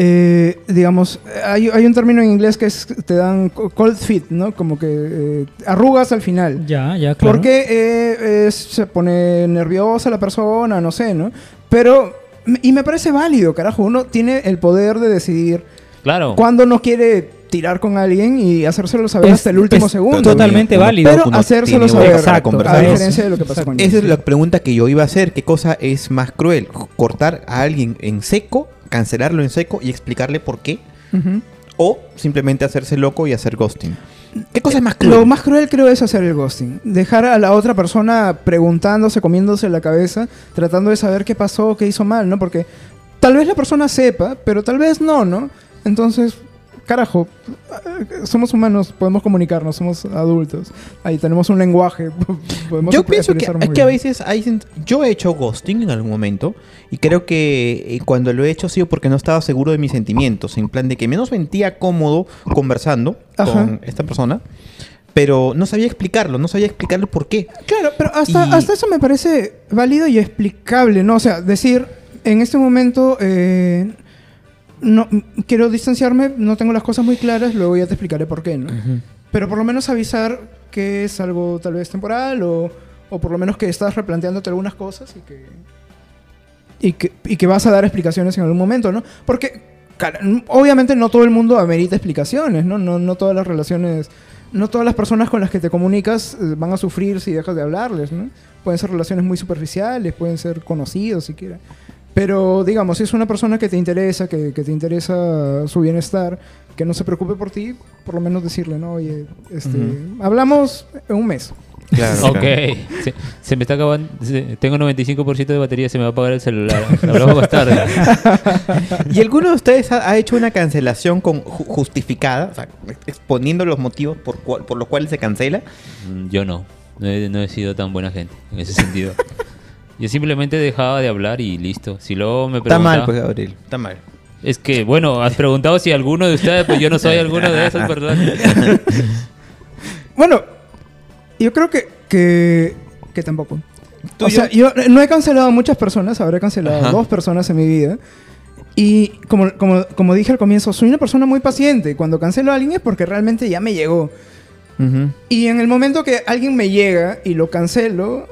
eh, digamos, hay, hay un término en inglés que es, te dan co- cold feet, ¿no? Como que eh, arrugas al final. Ya, ya, claro. Porque eh, es- se pone nerviosa la persona, no sé, ¿no? Pero, y me parece válido, carajo. Uno tiene el poder de decidir Claro. cuándo no quiere tirar con alguien y hacérselo saber Es- hasta el último es segundo. totalmente válido. Pero hacérselo saber, Exacto, a diferencia de lo que pasó con Esa es la pregunta que yo iba a hacer. ¿Qué cosa es más cruel? ¿Cortar a alguien en seco, cancelarlo en seco y explicarle por qué? ¿O simplemente hacerse loco y hacer ghosting? ¿Qué cosa es más cruel? Lo más cruel creo es hacer el ghosting. Dejar a la otra persona preguntándose, comiéndose la cabeza, tratando de saber qué pasó, qué hizo mal, ¿no? Porque tal vez la persona sepa, pero tal vez no, ¿no? Entonces, carajo, somos humanos, podemos comunicarnos, somos adultos. Ahí tenemos un lenguaje. podemos Yo pienso que, muy que a veces hay... Yo he hecho ghosting en algún momento y creo que eh, cuando lo he hecho ha sido porque no estaba seguro de mis sentimientos. En plan de que me no sentía cómodo conversando Ajá. con esta persona, pero no sabía explicarlo, no sabía explicarlo por qué. Claro, pero hasta, Y- hasta eso me parece válido y explicable, ¿no? O sea, decir, en este momento eh, no quiero distanciarme, no tengo las cosas muy claras, luego ya te explicaré por qué, ¿no? Pero por lo menos avisar que es algo tal vez temporal o, o por lo menos que estás replanteándote algunas cosas y que, y que, y que vas a dar explicaciones en algún momento, ¿no? Porque, cara, obviamente no todo el mundo amerita explicaciones, ¿no? No, no todas las relaciones, no todas las personas con las que te comunicas eh, van a sufrir si dejas de hablarles, ¿no? Pueden ser relaciones muy superficiales, pueden ser conocidos siquiera. Pero, digamos, si es una persona que te interesa, que, que te interesa su bienestar, que no se preocupe por ti, por lo menos decirle, ¿no? Oye, este, hablamos en un mes. Claro. Ok. Se, se me está acabando. se- tengo 95% de batería, se me va a apagar el celular. Hablamos más tarde. ¿Y alguno de ustedes ha, ha hecho una cancelación con ju- justificada? O sea, exponiendo los motivos por, cual- por los cuales se cancela. Mm, Yo no. No he, no he sido tan buena gente en ese sentido. Yo simplemente dejaba de hablar y listo. Si luego me Está preguntaba... mal, pues, Gabriel. Está mal. Es que, bueno, has preguntado si alguno de ustedes, pues yo no soy alguno de esas personas. Bueno, yo creo que, que, que tampoco. ¿Tú o y sea, yo no he cancelado a muchas personas, habré cancelado Ajá. dos personas en mi vida. Y como, como, como dije al comienzo, soy una persona muy paciente. Cuando cancelo a alguien es porque realmente ya me llegó. Ujú. Y en el momento que alguien me llega y lo cancelo,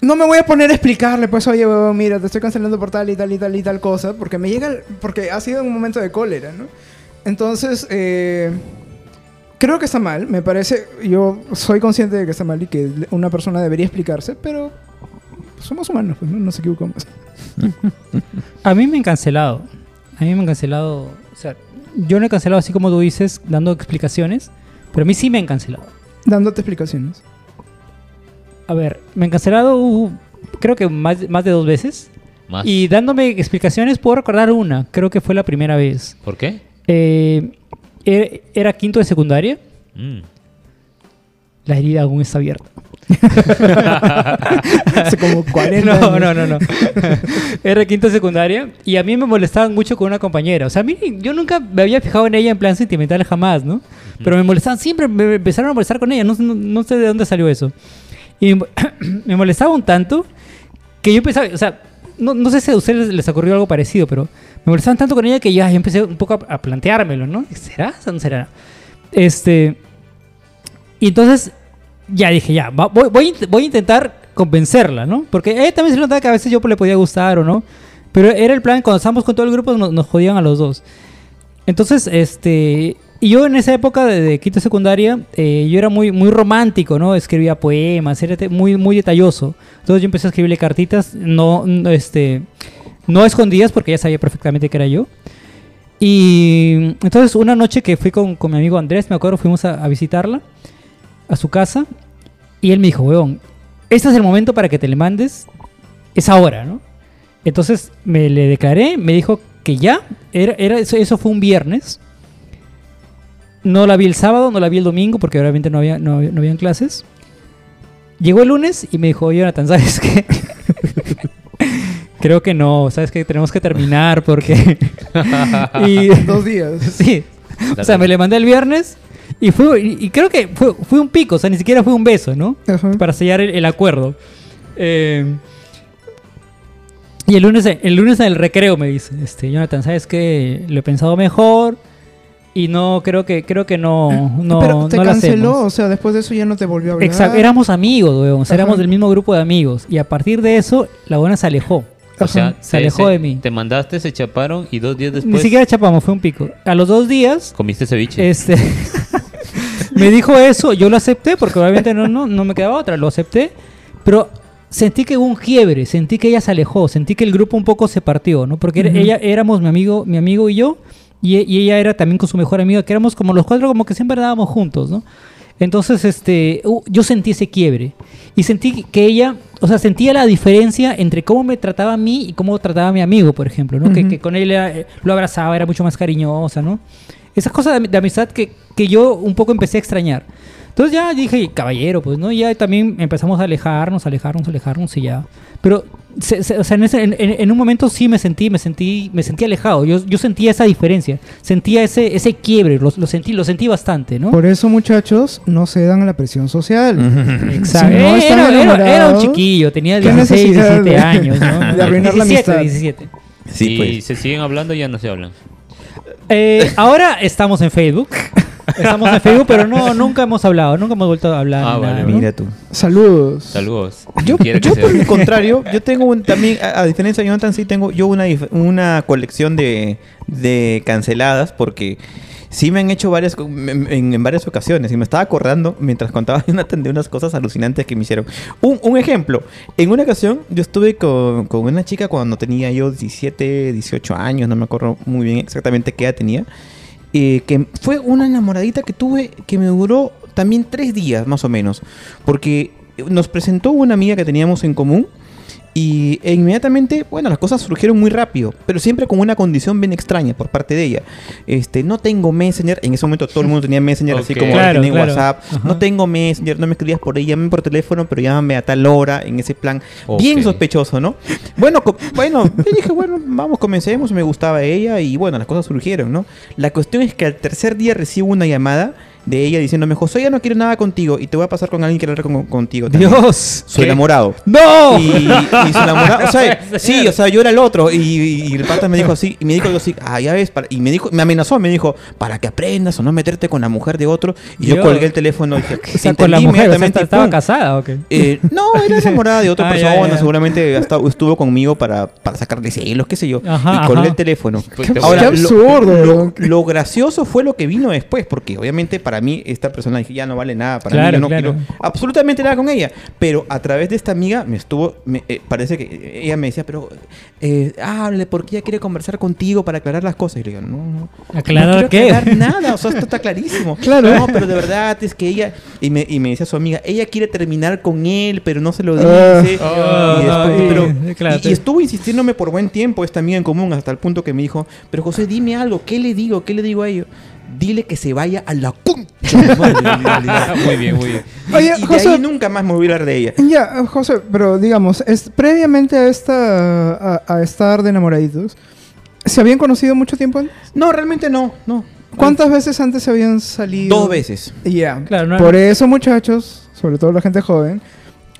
no me voy a poner a explicarle, pues, oye, huevón, mira, te estoy cancelando por tal y tal y tal y tal cosa, porque me llega, el- porque ha sido un momento de cólera, ¿no? Entonces, eh, creo que está mal, me parece, yo soy consciente de que está mal y que una persona debería explicarse, pero somos humanos, pues, ¿no? Nos equivocamos. A mí me han cancelado. A mí me han cancelado. O sea, yo no he cancelado así como tú dices, dando explicaciones. Pero a mí sí me han cancelado. Dándote explicaciones. A ver, me han cancelado uh, creo que más, más de dos veces. Más. Y dándome explicaciones, puedo recordar una. Creo que fue la primera vez. ¿Por qué? Eh, er- era quinto de secundaria. Mm. La herida aún está abierta. Hace como 40 No, años. no, no, no. Era quinto de secundaria y a mí me molestaban mucho con una compañera. O sea, a mí yo nunca me había fijado en ella en plan sentimental jamás, ¿no? Pero me molestaban siempre, me empezaron a molestar con ella. No, no- no sé de dónde salió eso. Y me- molestaba un tanto que yo pensaba, o sea, no, no sé si a ustedes les ocurrió algo parecido, pero me molestaban tanto con ella que ya yo empecé un poco a, a planteármelo, ¿no? ¿Será o no será? Este. Y entonces ya dije, ya, voy, voy, voy a intentar convencerla, ¿no? Porque ella también se notaba que a veces yo le podía gustar o no. Pero era el plan, cuando estábamos con todo el grupo nos, nos jodían a los dos. Entonces, este... Y yo en esa época de, de quinto secundaria, eh, yo era muy, muy romántico, ¿no? Escribía poemas, era muy, muy detalloso. Entonces yo empecé a escribirle cartitas, no, no, este, no escondidas porque ella sabía perfectamente que era yo. Y entonces una noche que fui con, con mi amigo Andrés, me acuerdo, fuimos a, a visitarla. a su casa y él me dijo, weón, este es el momento para que te le mandes, es ahora, ¿no? Entonces me le declaré, me dijo que ya, era, era, eso, eso fue un viernes. No la vi el sábado, no la vi el domingo, porque obviamente no había, no, no habían clases. Llegó el lunes y me dijo, Jonathan, ¿sabes qué? Creo que no, ¿sabes qué? Tenemos que terminar porque... y, Dos días. sí, o sea, me le mandé el viernes y fue y, y creo que fue, fue un pico, o sea, ni siquiera fue un beso, ¿no? Ajá. Para sellar el, el acuerdo. Eh, y el lunes, el lunes en el recreo me dice, este, Jonathan, ¿sabes qué? Lo he pensado mejor y no, creo que, creo que no, no, Pero te no canceló, hacemos". o sea, después de eso ya no te volvió a hablar. Exacto, éramos amigos, weón, o sea, éramos del mismo grupo de amigos y a partir de eso la buena se alejó. O sea, Ajá. Se alejó de mí. Te mandaste, se chaparon y dos días Ni después siquiera chapamos, fue un pico. A los dos días comiste ceviche. Este me dijo eso, yo lo acepté porque obviamente no, no, no me quedaba otra, lo acepté, pero sentí que hubo un quiebre, sentí que ella se alejó, sentí que el grupo un poco se partió, ¿no? Porque ella éramos mi amigo, mi amigo y yo, y, y ella era también con su mejor amiga, que éramos como los cuatro como que siempre andábamos juntos, ¿no? Entonces, este, yo sentí ese quiebre y sentí que ella, o sea, sentía la diferencia entre cómo me trataba a mí y cómo trataba a mi amigo, por ejemplo, ¿no? que, con él era, lo abrazaba, era mucho más cariñosa, ¿no? Esas cosas de, de amistad que, que yo un poco empecé a extrañar. Entonces ya dije, caballero, pues, ¿no? Y ya también empezamos a alejarnos, alejarnos, alejarnos y ya. Pero, se- se- o sea, en, ese- en- en- en un momento sí me sentí, me sentí, me sentí alejado. Yo, yo sentía esa diferencia, sentía ese, ese quiebre, lo, lo sentí, lo sentí bastante, ¿no? Por eso, muchachos, no cedan a la presión social. Exacto. Si no están era, era- era un chiquillo, tenía ¿qué 16, necesidad 17 de- años, ¿no? de arruinar la 17, amistad? 17. Sí, y pues. se siguen hablando ya no se hablan. Eh, ahora estamos en Facebook. Estamos en Facebook, pero no, nunca hemos hablado, nunca hemos vuelto a hablar. Ah, vale. Mira tú. Saludos. Saludos. Yo, por el contrario, yo tengo un, también, a, a diferencia de Jonathan, sí tengo yo una, una colección de, de canceladas porque sí me han hecho varias, en- en varias ocasiones y me estaba acordando mientras contaba Jonathan de unas cosas alucinantes que me hicieron. Un, un ejemplo, en una ocasión yo estuve con, con una chica cuando tenía yo 17, 18 años, no me acuerdo muy bien exactamente qué edad tenía. Eh, que fue una enamoradita que tuve que me duró también tres días más o menos. Porque nos presentó una amiga que teníamos en común y e inmediatamente, bueno, las cosas surgieron muy rápido, pero siempre con una condición bien extraña por parte de ella. Este, no tengo Messenger, en ese momento todo el mundo tenía Messenger, así como Claro, tienen claro. WhatsApp. Ajá. No tengo Messenger, no me escribías por ahí, llámame por teléfono, pero llámame a tal hora, en ese plan. Bien sospechoso, ¿no? Bueno, bueno, yo dije, bueno, vamos, comencemos, me gustaba ella y bueno, las cosas surgieron, ¿no? La cuestión es que al tercer día recibo una llamada de ella diciéndome, José, ya no quiero nada contigo y te voy a pasar con alguien que quiere hablar con- contigo. también". Dios. Su ¿Qué? enamorado. ¡No! Y, y su enamorado, o sea, sí, o sea, yo era el otro. Y, y el pata me dijo así, y me dijo yo así, ah, ya ves, para- y me dijo, me amenazó, me dijo, para que aprendas o no meterte con la mujer de otro. Y yo colgué el teléfono y dije, O sea, con la entendí mujer, o sea, inmediatamente, ¿estaba ¡pum! casada o qué? Eh, no, era enamorada de otra Ah, ya, persona, ya. seguramente hasta estuvo conmigo para, para sacarle celos, qué sé yo. Ajá, y colgué ajá. el teléfono. Te Ahora, Qué absurdo, lo gracioso fue lo que vino después, porque obviamente para mí esta persona dije, ya no vale nada, para mí Claro, yo no claro. quiero absolutamente nada con ella. Pero a través de esta amiga me estuvo, me- eh, parece que ella me decía, pero eh, hable porque ella quiere conversar contigo para aclarar las cosas. Y le digo, no, no. ¿Aclarar no quiero qué? nada, o sea, esto está clarísimo. Claro. No, pero de verdad es que ella, y me, y me decía su amiga, ella quiere terminar con él, pero no se lo Ah. dice. Ah, y, después- ay, pero- claro. y- y estuvo insistiéndome por buen tiempo esta amiga en común, hasta el punto que me dijo, pero José, dime algo, ¿qué le digo? ¿Qué le digo a ellos? Dile que se vaya a la concha. de madre". muy bien, muy bien. Y- Oye, y, de José- ahí nunca más me voy a hablar de ella. Ya, José, pero digamos, es, previamente a esta a, a estar de enamoraditos, ¿se habían conocido mucho tiempo antes? No, realmente no, no. ¿Cuántas veces antes se habían salido? Dos veces. Ya. Claro, no- Por eso, muchachos, sobre todo la gente joven,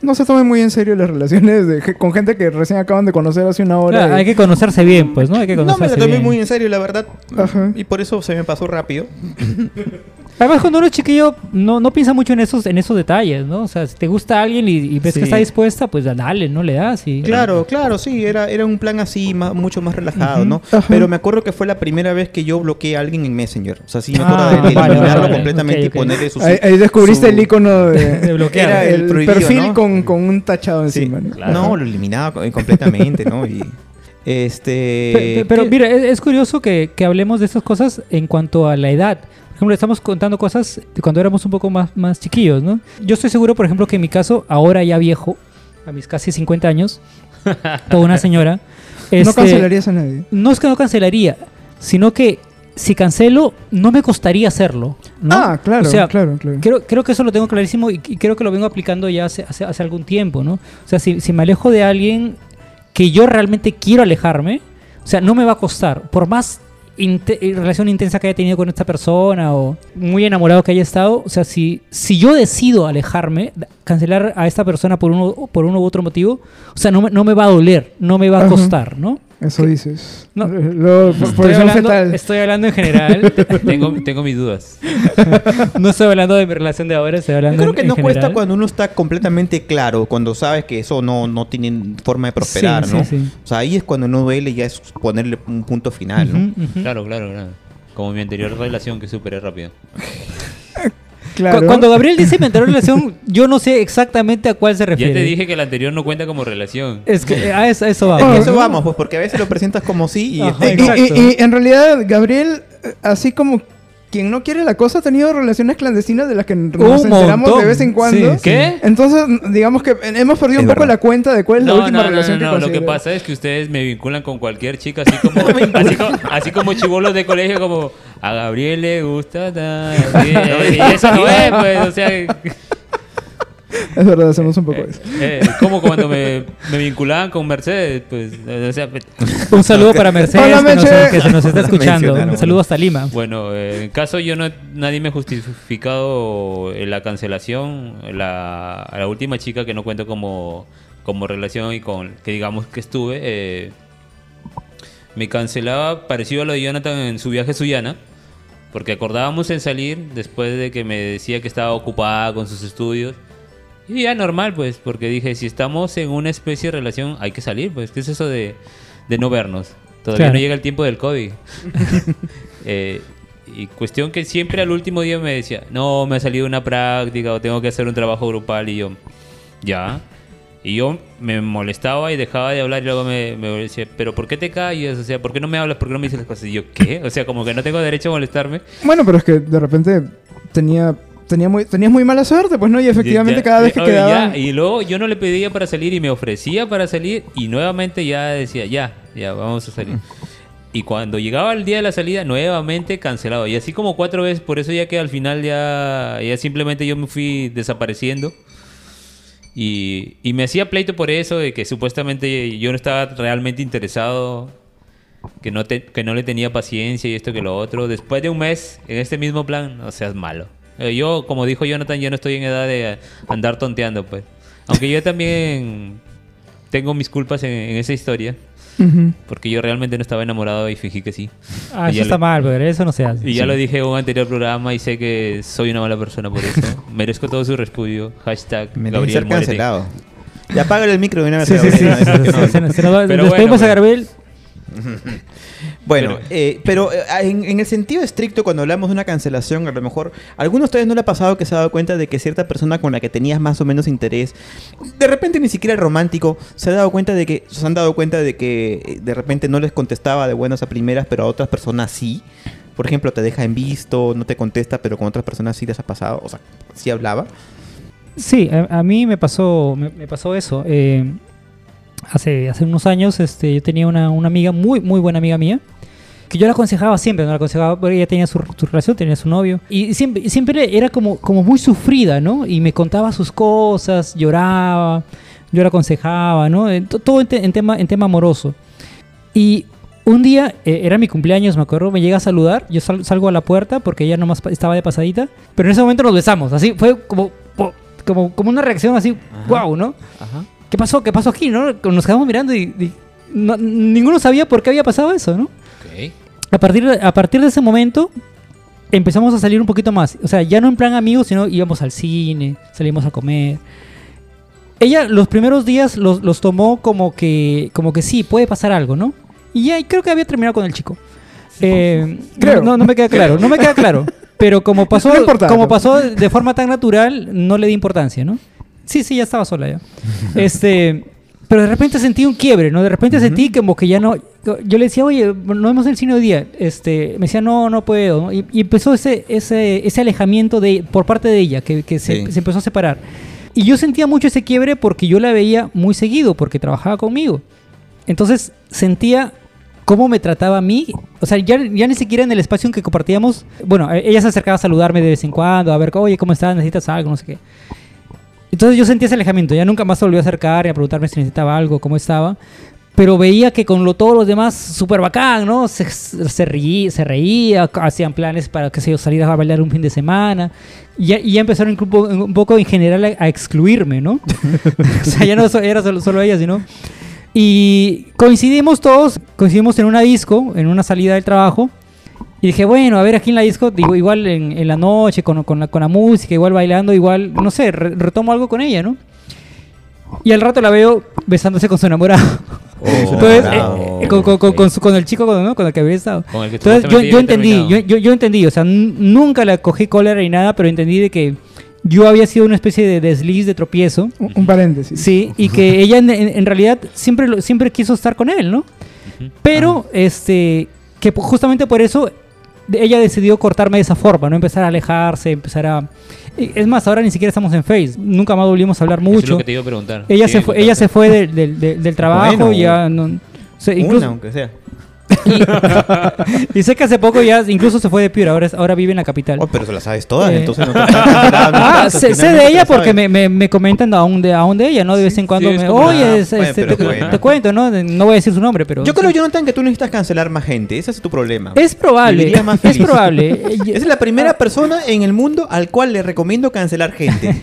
no se tomen muy en serio las relaciones de, con gente que recién acaban de conocer hace una hora. Claro, y- hay que conocerse bien, pues, ¿no? Hay que No me conocerse la tomé bien. muy en serio, la verdad. Ajá. Y por eso se me pasó rápido. Además, cuando uno es chiquillo, no, no piensa mucho en esos, en esos detalles, ¿no? O sea, si te gusta alguien y, y ves Sí. que está dispuesta, pues dale, no le das. Y... Claro, claro, sí, era, era un plan así, ma- mucho más relajado. ¿no? Ajá. Pero me acuerdo que fue la primera vez que yo bloqueé a alguien en Messenger. O sea, sí me Ah, acuerdo de, de eliminarlo vale, completamente y ponerle su... ahí, ahí descubriste su- el icono de, De bloquear. Era el perfil ¿no? con, con un tachado Sí. encima. ¿no? Claro. No, lo eliminaba co- completamente, ¿no? Y este... Pe- pe- Pero, mira, es, es curioso que, que hablemos de estas cosas en cuanto a la edad. Ejemplo, estamos contando cosas de cuando éramos un poco más, más chiquillos, ¿no? Yo estoy seguro, por ejemplo, que en mi caso, ahora ya viejo, a mis casi 50 años, toda una señora. No este, cancelarías a nadie. no es que no cancelaría, sino que si cancelo, no me costaría hacerlo. ¿no? Ah, claro, O sea, claro, claro. Creo, creo que eso lo tengo clarísimo y, y creo que lo vengo aplicando ya hace, hace, hace algún tiempo, ¿no? O sea, si, si me alejo de alguien que yo realmente quiero alejarme, o sea, no me va a costar. Por más inte- eh, relación intensa que haya tenido con esta persona o muy enamorado que haya estado, o sea, si, si yo decido alejarme, cancelar a esta persona por uno, por uno u otro motivo, o sea, no me, no me va a doler, no me va a costar, ¿no? Eso dices. No. Lo- por- Estoy hablando, fetal. estoy hablando en general, Tengo, tengo mis dudas. no estoy hablando de mi relación de ahora, estoy Yo hablando creo que en no cuesta general. cuando uno está completamente claro, cuando sabes que eso no, no tiene forma de prosperar, Sí, ¿no? sí, sí. O sea, ahí es cuando no duele ya es ponerle un punto final. Claro, claro, claro. Como mi anterior relación que superé rápido. Claro. Cu- Cuando Gabriel dice mi anterior relación, yo no sé exactamente a cuál se refiere. Ya te dije que el anterior no cuenta como relación. Es que a eso, a eso va. Es que eso vamos, pues porque a veces lo presentas como sí y Ajá, este, Y- y, y en realidad, Gabriel, eh, así como quien no quiere la cosa, ha tenido relaciones clandestinas de las que nos Un enteramos montón. de vez en cuando. Sí. ¿Qué? Entonces, digamos que hemos perdido Es un poco verdad. la cuenta de cuál es la No, última no, no, relación no, no, que Lo que pasa es que ustedes me vinculan con cualquier chica, así como, así como, así como chibolos de colegio, como a Gabriel le gusta. ta, y, y eso no es, pues, o sea, Es verdad, hacemos un poco eso. eh, como cuando me, me vinculaban con Mercedes, pues, o sea, pues, Un saludo para Mercedes Hola, que, nos, que se nos está escuchando. Un saludo hasta Lima. Bueno, eh, en caso yo no, nadie me ha justificado eh, la cancelación, la, a la última chica que no cuento como, como relación y con que digamos que estuve, eh, me cancelaba parecido a lo de Jonathan en su viaje a Sullana, porque acordábamos en salir después de que me decía que estaba ocupada con sus estudios. Y ya normal, pues, porque dije, si estamos en una especie de relación, hay que salir, pues, ¿qué es eso de, de no vernos? Todavía Claro. no llega el tiempo del COVID. Eh, y cuestión que siempre al último día me decía, no, me ha salido una práctica o tengo que hacer un trabajo grupal y yo, ya. Y yo me molestaba y dejaba de hablar y luego me, me decía, pero ¿por qué te callas? O sea, ¿por qué no me hablas? ¿Por qué no me dices las cosas? Y yo, ¿qué? O sea, como que no tengo derecho a molestarme. Bueno, pero es que de repente tenía, tenía muy, tenías muy mala suerte, pues no, y efectivamente Ya- cada vez que oye, quedaban. ya, y luego yo no le pedía para salir y me ofrecía para salir y nuevamente ya decía, ya, ya, vamos a salir. Y cuando llegaba el día de la salida, nuevamente cancelado. Y así como cuatro veces, por eso ya que al final ya, ya simplemente yo me fui desapareciendo. Y, y me hacía pleito por eso, de que supuestamente yo no estaba realmente interesado, que no, te- que no le tenía paciencia y esto que lo otro. Después de un mes, en este mismo plan, no seas malo. Eh, Yo, como dijo Jonathan, yo no estoy en edad de andar tonteando, pues. Aunque yo también tengo mis culpas en, en esa historia, Ujú. porque yo realmente no estaba enamorado y fingí que sí. Ah, Y eso está lo- mal, pero eso no se hace. Y ya lo dije en un anterior programa y sé que soy una mala persona por eso. Merezco todo su repudio. Hashtag Me Gabriel ser cancelado. Ya apágale el micro de una vez. Sí, sí, sí. Se nos- va- Pero Despedimos bueno, a. Gabriel. Bueno, Pero- eh, pero eh, en, en el sentido estricto, cuando hablamos de una cancelación, a lo mejor, ¿a alguno de ustedes no le ha pasado que se ha dado cuenta de que cierta persona con la que tenías más o menos interés, de repente ni siquiera romántico, se ha dado cuenta de que, se han dado cuenta de que eh, de repente no les contestaba de buenas a primeras, pero a otras personas sí? Por ejemplo, te deja en visto, no te contesta, pero con otras personas sí les ha pasado, o sea, sí hablaba. Sí, a, a mí me pasó, me, me pasó eso. Eh, hace, hace unos años este, yo tenía una, una amiga, muy, muy buena amiga mía, que yo la aconsejaba siempre, no la aconsejaba porque ella tenía su, su relación, tenía su novio, y siempre, siempre era como, como muy sufrida, ¿no? Y me contaba sus cosas, lloraba, yo la aconsejaba, ¿no? Todo en, te- en tema, en tema amoroso. Y un día, eh, era mi cumpleaños, me acuerdo, me llega a saludar, yo sal- salgo a la puerta porque ella nomás estaba de pasadita, pero en ese momento nos besamos, así, fue como, como, como una reacción así, wow, ¿no? Ajá. ¿Qué pasó? ¿Qué pasó aquí? ¿no? Nos quedamos mirando y, y no- ninguno sabía por qué había pasado eso, ¿no? A partir, de, a partir de ese momento empezamos a salir un poquito más. O sea, ya no en plan amigos, sino íbamos al cine, salimos a comer. Ella los primeros días los, los tomó como que, como que sí, puede pasar algo, ¿no? Y ya y creo que había terminado con el chico. Eh, Creo. No, no me queda claro, no me queda claro. Pero como pasó, No como pasó de forma tan natural, no le di importancia, ¿no? Sí, sí, ya estaba sola ya. Este, pero de repente sentí un quiebre, ¿no? De repente sentí como que ya no, yo le decía, oye, no vemos el cine hoy día. Este, me decía, no, no puedo. Y, y empezó ese, ese, ese alejamiento de, por parte de ella, que, que se, Sí. se empezó a separar. Y yo sentía mucho ese quiebre porque yo la veía muy seguido, porque trabajaba conmigo. Entonces sentía cómo me trataba a mí. O sea, ya, ya ni siquiera en el espacio en que compartíamos. Bueno, eh, ella se acercaba a saludarme de vez en cuando, a ver, oye, ¿cómo estás? ¿Necesitas algo? No sé qué. Entonces yo sentía ese alejamiento. Ya nunca más se volvió a acercar y a preguntarme si necesitaba algo, cómo estaba. Pero veía que con lo, todos los demás, súper bacán, ¿no? Se, se, reía, se reía, hacían planes para, qué sé yo, salir a bailar un fin de semana. Y ya, ya empezaron un, un poco en general a, a excluirme, ¿no? o sea, ya no era solo, solo ella, sino... Y coincidimos todos, coincidimos en una disco, en una salida del trabajo. Y dije, bueno, a ver, aquí en la disco, digo, igual en, en la noche, con, con la, con la música, igual bailando, igual, no sé, re- retomo algo con ella, ¿no? Y al rato la veo besándose con su enamorado. Oh, Entonces, eh, eh, con, con- con- con su- con el chico con, ¿no? con el que había estado. Con el que Entonces yo, entendí, yo, yo, yo entendí, o sea, nunca la cogí cólera ni nada, pero entendí de que yo había sido una especie de desliz, de tropiezo, Un, un paréntesis. sí, y que ella en, en- en realidad siempre, siempre quiso estar con él, ¿no? Pero, este, que justamente por eso ella decidió cortarme de esa forma, ¿no? Empezar a alejarse, empezar a... Es más, ahora ni siquiera estamos en Face, nunca más volvimos a hablar Eso es mucho. lo que te iba a preguntar. Ella se, fue, ella se fue del- del- del- del trabajo Bueno. ya no... o sea, Una, incluso, aunque sea. y sé que hace poco ya incluso se fue de Piura, ahora, es- ahora vive en la capital. Oh, pero se las sabes todas, Eh. entonces no te Ah, sé, de ella porque me, me, me comentan aún de, aún de ella, ¿no? De vez en cuando sí, me, oye, Ah, es- bueno, este, pero te, bueno. te cuento, ¿no? No voy a decir su nombre, pero... Yo creo, Jonathan, que tú necesitas cancelar más gente. Ese es tu problema. Es probable, es probable. Esa es la primera persona en el mundo al cual le recomiendo cancelar gente.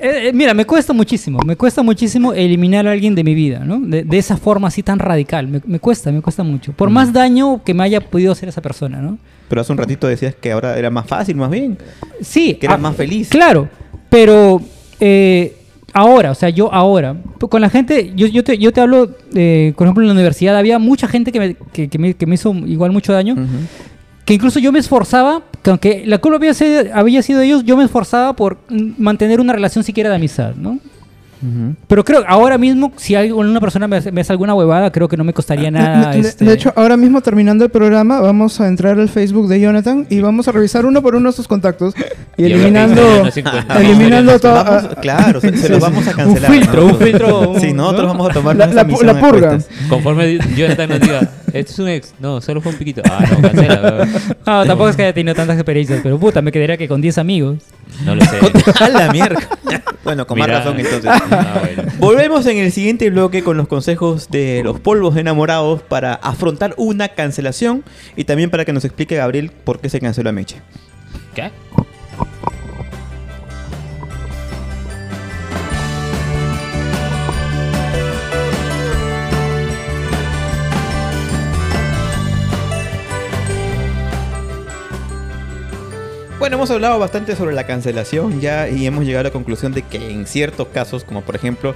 Eh, eh, mira, me cuesta muchísimo, me cuesta muchísimo eliminar a alguien de mi vida, ¿no? De, de esa forma así tan radical, me, me cuesta, me cuesta mucho. Por más daño que me haya podido hacer esa persona, ¿no? Pero hace un ratito decías que ahora era más fácil, más bien. Sí. Que eras ah, más feliz. Claro, pero eh, ahora, o sea, yo ahora, con la gente, yo, yo, te, yo te hablo, eh, por ejemplo, en la universidad había mucha gente que me, que, que me, que me hizo igual mucho daño, Ujú. Que incluso yo me esforzaba, que aunque la culpa había sido, había sido de ellos, yo me esforzaba por mantener una relación siquiera de amistad, ¿no? Pero creo, ahora mismo, si hay una persona me hace, me hace alguna huevada, creo que no me costaría nada. De- este, de hecho, ahora mismo terminando el programa, vamos a entrar al Facebook de Jonathan y vamos a revisar uno por uno sus contactos y, Y eliminando, que no eliminando todo. Vamos- claro, se, se los vamos a cancelar. filtro, un nosotros. filtro, un- Sí, nosotros ¿no? vamos a tomar La- la purga. Conforme Jonathan nos diga, este es un ex. No, solo fue un piquito. Ah, no, cancela. No, tampoco es que haya tenido tantas experiencias, pero puta, me quedaría que con 10 amigos. No lo sé. A la mierda. Bueno, con más razón entonces. Ah, bueno. Volvemos en el siguiente bloque con los consejos de los polvos enamorados para afrontar una cancelación y también para que nos explique Gabriel por qué se canceló a Meche. ¿Qué? Bueno, hemos hablado bastante sobre la cancelación ya y hemos llegado a la conclusión de que en ciertos casos, como por ejemplo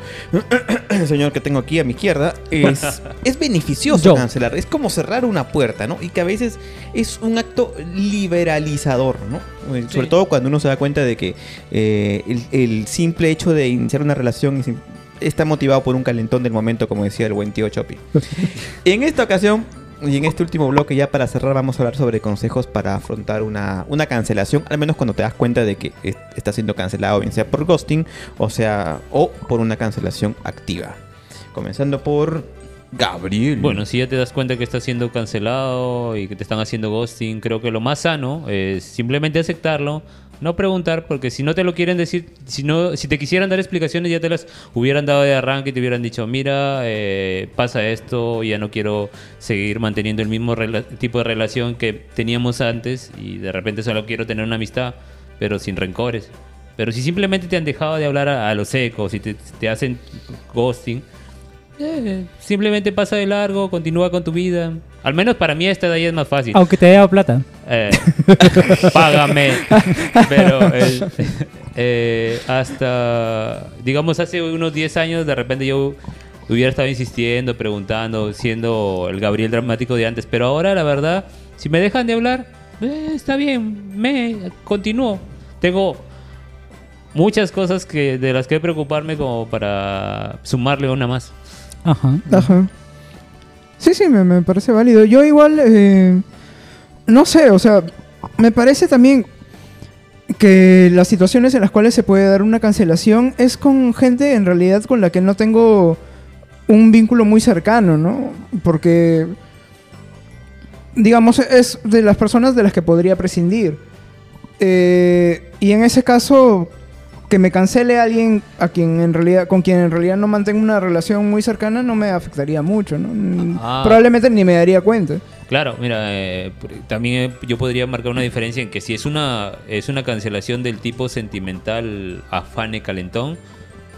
el señor que tengo aquí a mi izquierda, es, es beneficioso Yo. cancelar. Es como cerrar una puerta, ¿no? Y que a veces es un acto liberalizador, ¿no? Eh, Sobre todo cuando uno se da cuenta de que eh, el, el simple hecho de iniciar una relación es- está motivado por un calentón del momento, como decía el buen tío Chopi. En esta ocasión, y en este último bloque, ya para cerrar, vamos a hablar sobre consejos para afrontar una, una cancelación, al menos cuando te das cuenta de que es- está siendo cancelado, bien sea por ghosting, o sea, o por una cancelación activa. Comenzando por Gabriel. Bueno, si ya te das cuenta que estás siendo cancelado y que te están haciendo ghosting, creo que lo más sano es simplemente aceptarlo, no preguntar, porque si no te lo quieren decir, si no, si te quisieran dar explicaciones ya te las hubieran dado de arranque y te hubieran dicho, mira, eh, pasa esto, ya no quiero seguir manteniendo el mismo tipo de relación que teníamos antes y de repente solo quiero tener una amistad, pero sin rencores. Pero si simplemente te han dejado de hablar a, a lo seco, si te, te hacen ghosting, eh, simplemente pasa de largo, continúa con tu vida. Al menos para mí esta de ahí es más fácil. Aunque te haya dado plata. Eh, págame. Pero eh, eh, hasta, digamos, hace unos 10 años, de repente yo hubiera estado insistiendo, preguntando, siendo el Gabriel dramático de antes. Pero ahora, la verdad, si me dejan de hablar, eh, está bien, me continúo. Tengo muchas cosas que de las que preocuparme como para sumarle una más. Ajá. Ajá. Sí, sí, me, me parece válido. Yo igual, eh, no sé, o sea, me parece también que las situaciones en las cuales se puede dar una cancelación es con gente en realidad con la que no tengo un vínculo muy cercano, ¿no? Porque, digamos, es de las personas de las que podría prescindir. Eh, y en ese caso, que me cancele alguien a quien en realidad, con quien en realidad no mantengo una relación muy cercana no me afectaría mucho, ¿no? Mm, Ah. Probablemente ni me daría cuenta. Claro, mira, eh, también eh, yo podría marcar una diferencia en que si es una es una cancelación del tipo sentimental afane calentón,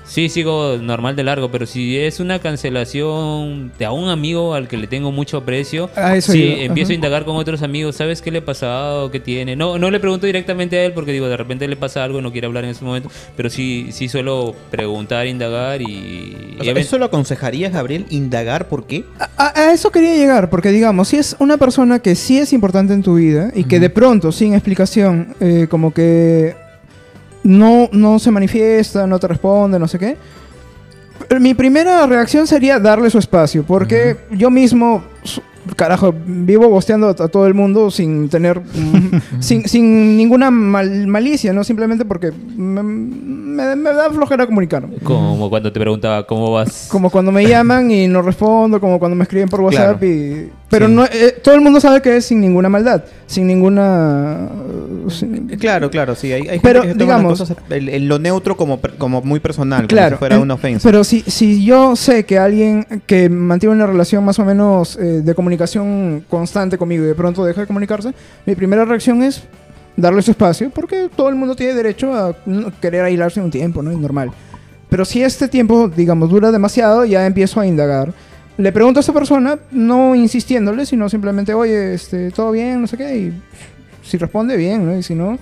sí sigo normal de largo, pero si es una cancelación de a un amigo al que le tengo mucho aprecio, A eso si iba, empiezo ajá. a indagar con otros amigos, ¿sabes qué le ha pasado? ¿Qué tiene? No, no le pregunto directamente a él porque digo, de repente le pasa algo y no quiere hablar en ese momento, pero sí, sí suelo preguntar, indagar y... O y sea, ¿Eso lo aconsejarías, Gabriel, indagar por qué? A, a eso quería llegar, porque digamos, si es una persona que sí es importante en tu vida y que de pronto, sin explicación, eh, como que no, no se manifiesta, no te responde, no sé qué, mi primera reacción sería darle su espacio, porque yo mismo, carajo, vivo bosteando a, todo el mundo sin tener, sin, sin ninguna mal- malicia, ¿no? Simplemente porque me, me- me da flojera comunicarme. Como cuando te preguntaba cómo vas. Como cuando me llaman y no respondo, como cuando me escriben por WhatsApp Claro. y... Pero Sí. no, eh, todo el mundo sabe que es sin ninguna maldad, sin ninguna... uh, sin- Claro, claro, sí. Hay, hay gente Pero, que las digamos- cosas, el- el- lo neutro como, como muy personal, Claro, como si fuera una ofensa. Pero si, si yo sé que alguien que mantiene una relación más o menos eh, de comunicación constante conmigo y de pronto deja de comunicarse, mi primera reacción es darle su espacio, porque todo el mundo tiene derecho a querer aislarse un tiempo, ¿no? Es normal. Pero si este tiempo, digamos, dura demasiado, ya empiezo a indagar. Le pregunto a esta persona, no insistiéndole, sino simplemente, oye, este, ¿todo bien? No sé qué. Y si responde, bien, ¿no? Y si no,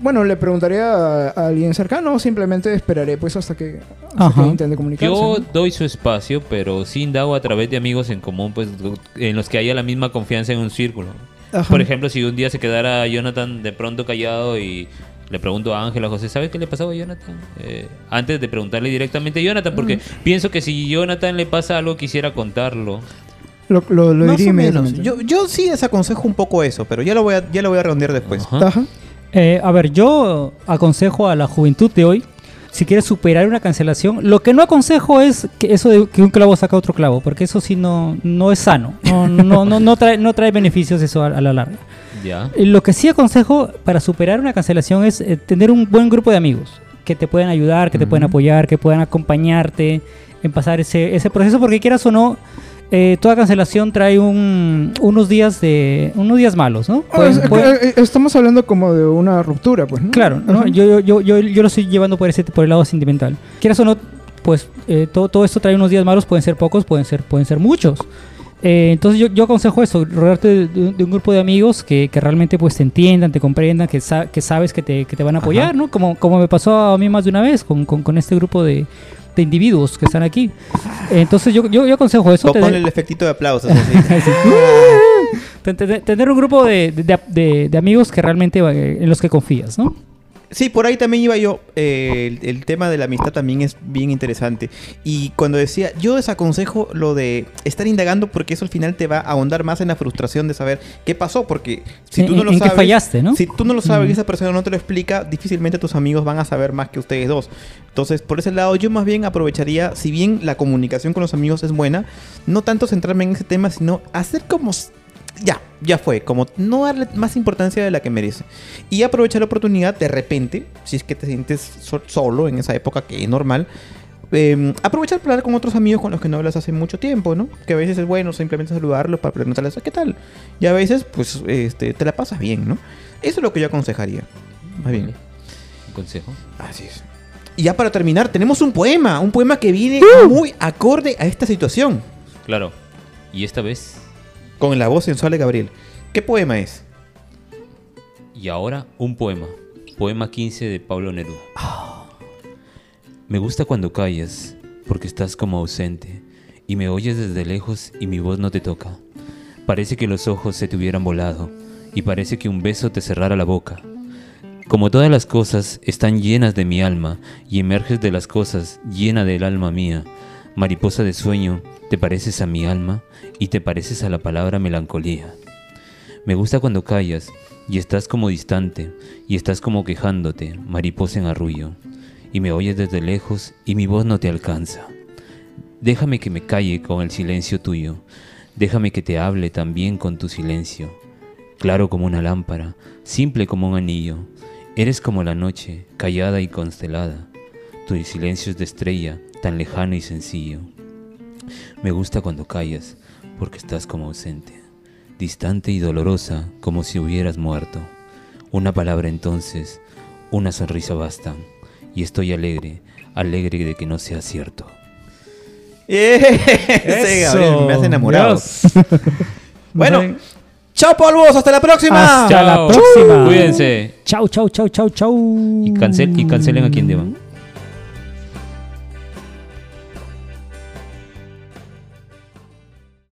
bueno, le preguntaría a, a alguien cercano o simplemente esperaré pues hasta que, hasta que intente comunicarse. Yo ¿no? doy su espacio, pero sí indago a través de amigos en común, pues en los que haya la misma confianza en un círculo. Ajá. Por ejemplo, si un día se quedara Jonathan de pronto callado y le pregunto a Ángela José, ¿sabes qué le pasaba a Jonathan? Eh, antes de preguntarle directamente a Jonathan, porque pienso que si Jonathan le pasa algo, quisiera contarlo. Lo, lo, lo Más diría o menos. Yo, yo sí desaconsejo un poco eso, pero ya lo voy a, ya lo voy a redondear después. Ajá. Ajá. Eh, a ver, yo aconsejo a la juventud de hoy, si quieres superar una cancelación, lo que no aconsejo es que eso de que un clavo saca otro clavo, porque eso sí no, no es sano, no, no, no, no trae, no trae beneficios eso a, a la larga. Ya. Eh, Lo que sí aconsejo para superar una cancelación es eh, tener un buen grupo de amigos que te puedan ayudar, que te puedan apoyar, que puedan acompañarte en pasar ese, ese proceso, porque quieras o no, eh, toda cancelación trae un- unos días de unos días malos, ¿no? Ah, Pueden- es- pueden- estamos hablando como de una ruptura, pues, ¿no? Claro, yo, yo, yo, yo lo estoy llevando por, ese, por el lado sentimental. Quieras o no, pues eh, todo, todo esto trae unos días malos, pueden ser pocos, pueden ser, pueden ser muchos. Eh, entonces yo, yo aconsejo eso, rodearte de, de- de un grupo de amigos que, que realmente pues te entiendan, te comprendan, que, sa- que sabes que te, que te van a apoyar, Ajá. ¿no? Como, como me pasó a mí más de una vez con, con, con este grupo de, de individuos que están aquí. Entonces yo, yo, yo aconsejo eso. O el efectito de aplausos. así. tener un grupo de, de- de- de amigos que realmente eh, en los que confías, ¿no? Sí, por ahí también iba yo. Eh, el, el tema de la amistad también es bien interesante. Y cuando decía, yo desaconsejo lo de estar indagando porque eso al final te va a ahondar más en la frustración de saber qué pasó. Porque si tú no lo en sabes, fallaste, ¿no? si tú no lo sabes y esa persona no te lo explica, difícilmente tus amigos van a saber más que ustedes dos. Entonces, por ese lado, yo más bien aprovecharía, si bien la comunicación con los amigos es buena, no tanto centrarme en ese tema, sino hacer como ya, ya fue, como no darle más importancia de la que merece. Y aprovechar la oportunidad de repente, si es que te sientes so- solo en esa época, que es normal, eh, aprovechar para hablar con otros amigos con los que no hablas hace mucho tiempo, ¿no? Que a veces es bueno simplemente saludarlos para preguntarles qué tal. Y a veces, pues, este, te la pasas bien, ¿no? Eso es lo que yo aconsejaría. Más bien. Un consejo. Así es. Y ya para terminar, tenemos un poema, un poema que viene muy acorde a esta situación, Claro. Y esta vez, con la voz sensual de Gabriel. ¿Qué poema es? y ahora, un poema. Poema 15 de Pablo Neruda. Me gusta cuando callas, porque estás como ausente, y me oyes desde lejos y mi voz no te toca. Parece que los ojos se te hubieran volado, y parece que un beso te cerrara la boca. Como todas las cosas están llenas de mi alma, y emerges de las cosas llena del alma mía, Mariposa de sueño, te pareces a mi alma y te pareces a la palabra melancolía. Me gusta cuando callas y estás como distante y estás como quejándote, mariposa en arrullo, y me oyes desde lejos y mi voz no te alcanza. Déjame que me calle con el silencio tuyo, déjame que te hable también con tu silencio. Claro como una lámpara, simple como un anillo, eres como la noche, callada y constelada. Tu silencio es de estrella, tan lejano y sencillo. Me gusta cuando callas, porque estás como ausente, distante y dolorosa, como si hubieras muerto. Una palabra entonces, una sonrisa bastan, y estoy alegre, alegre de que no sea cierto. Ese Gabriel me has enamorado. Dios. Bueno, chao polvos, hasta la próxima. Hasta la Chao. próxima. Cuídense Chau, chau, chau, chau, chau. y, cancel, y cancelen a quien deban.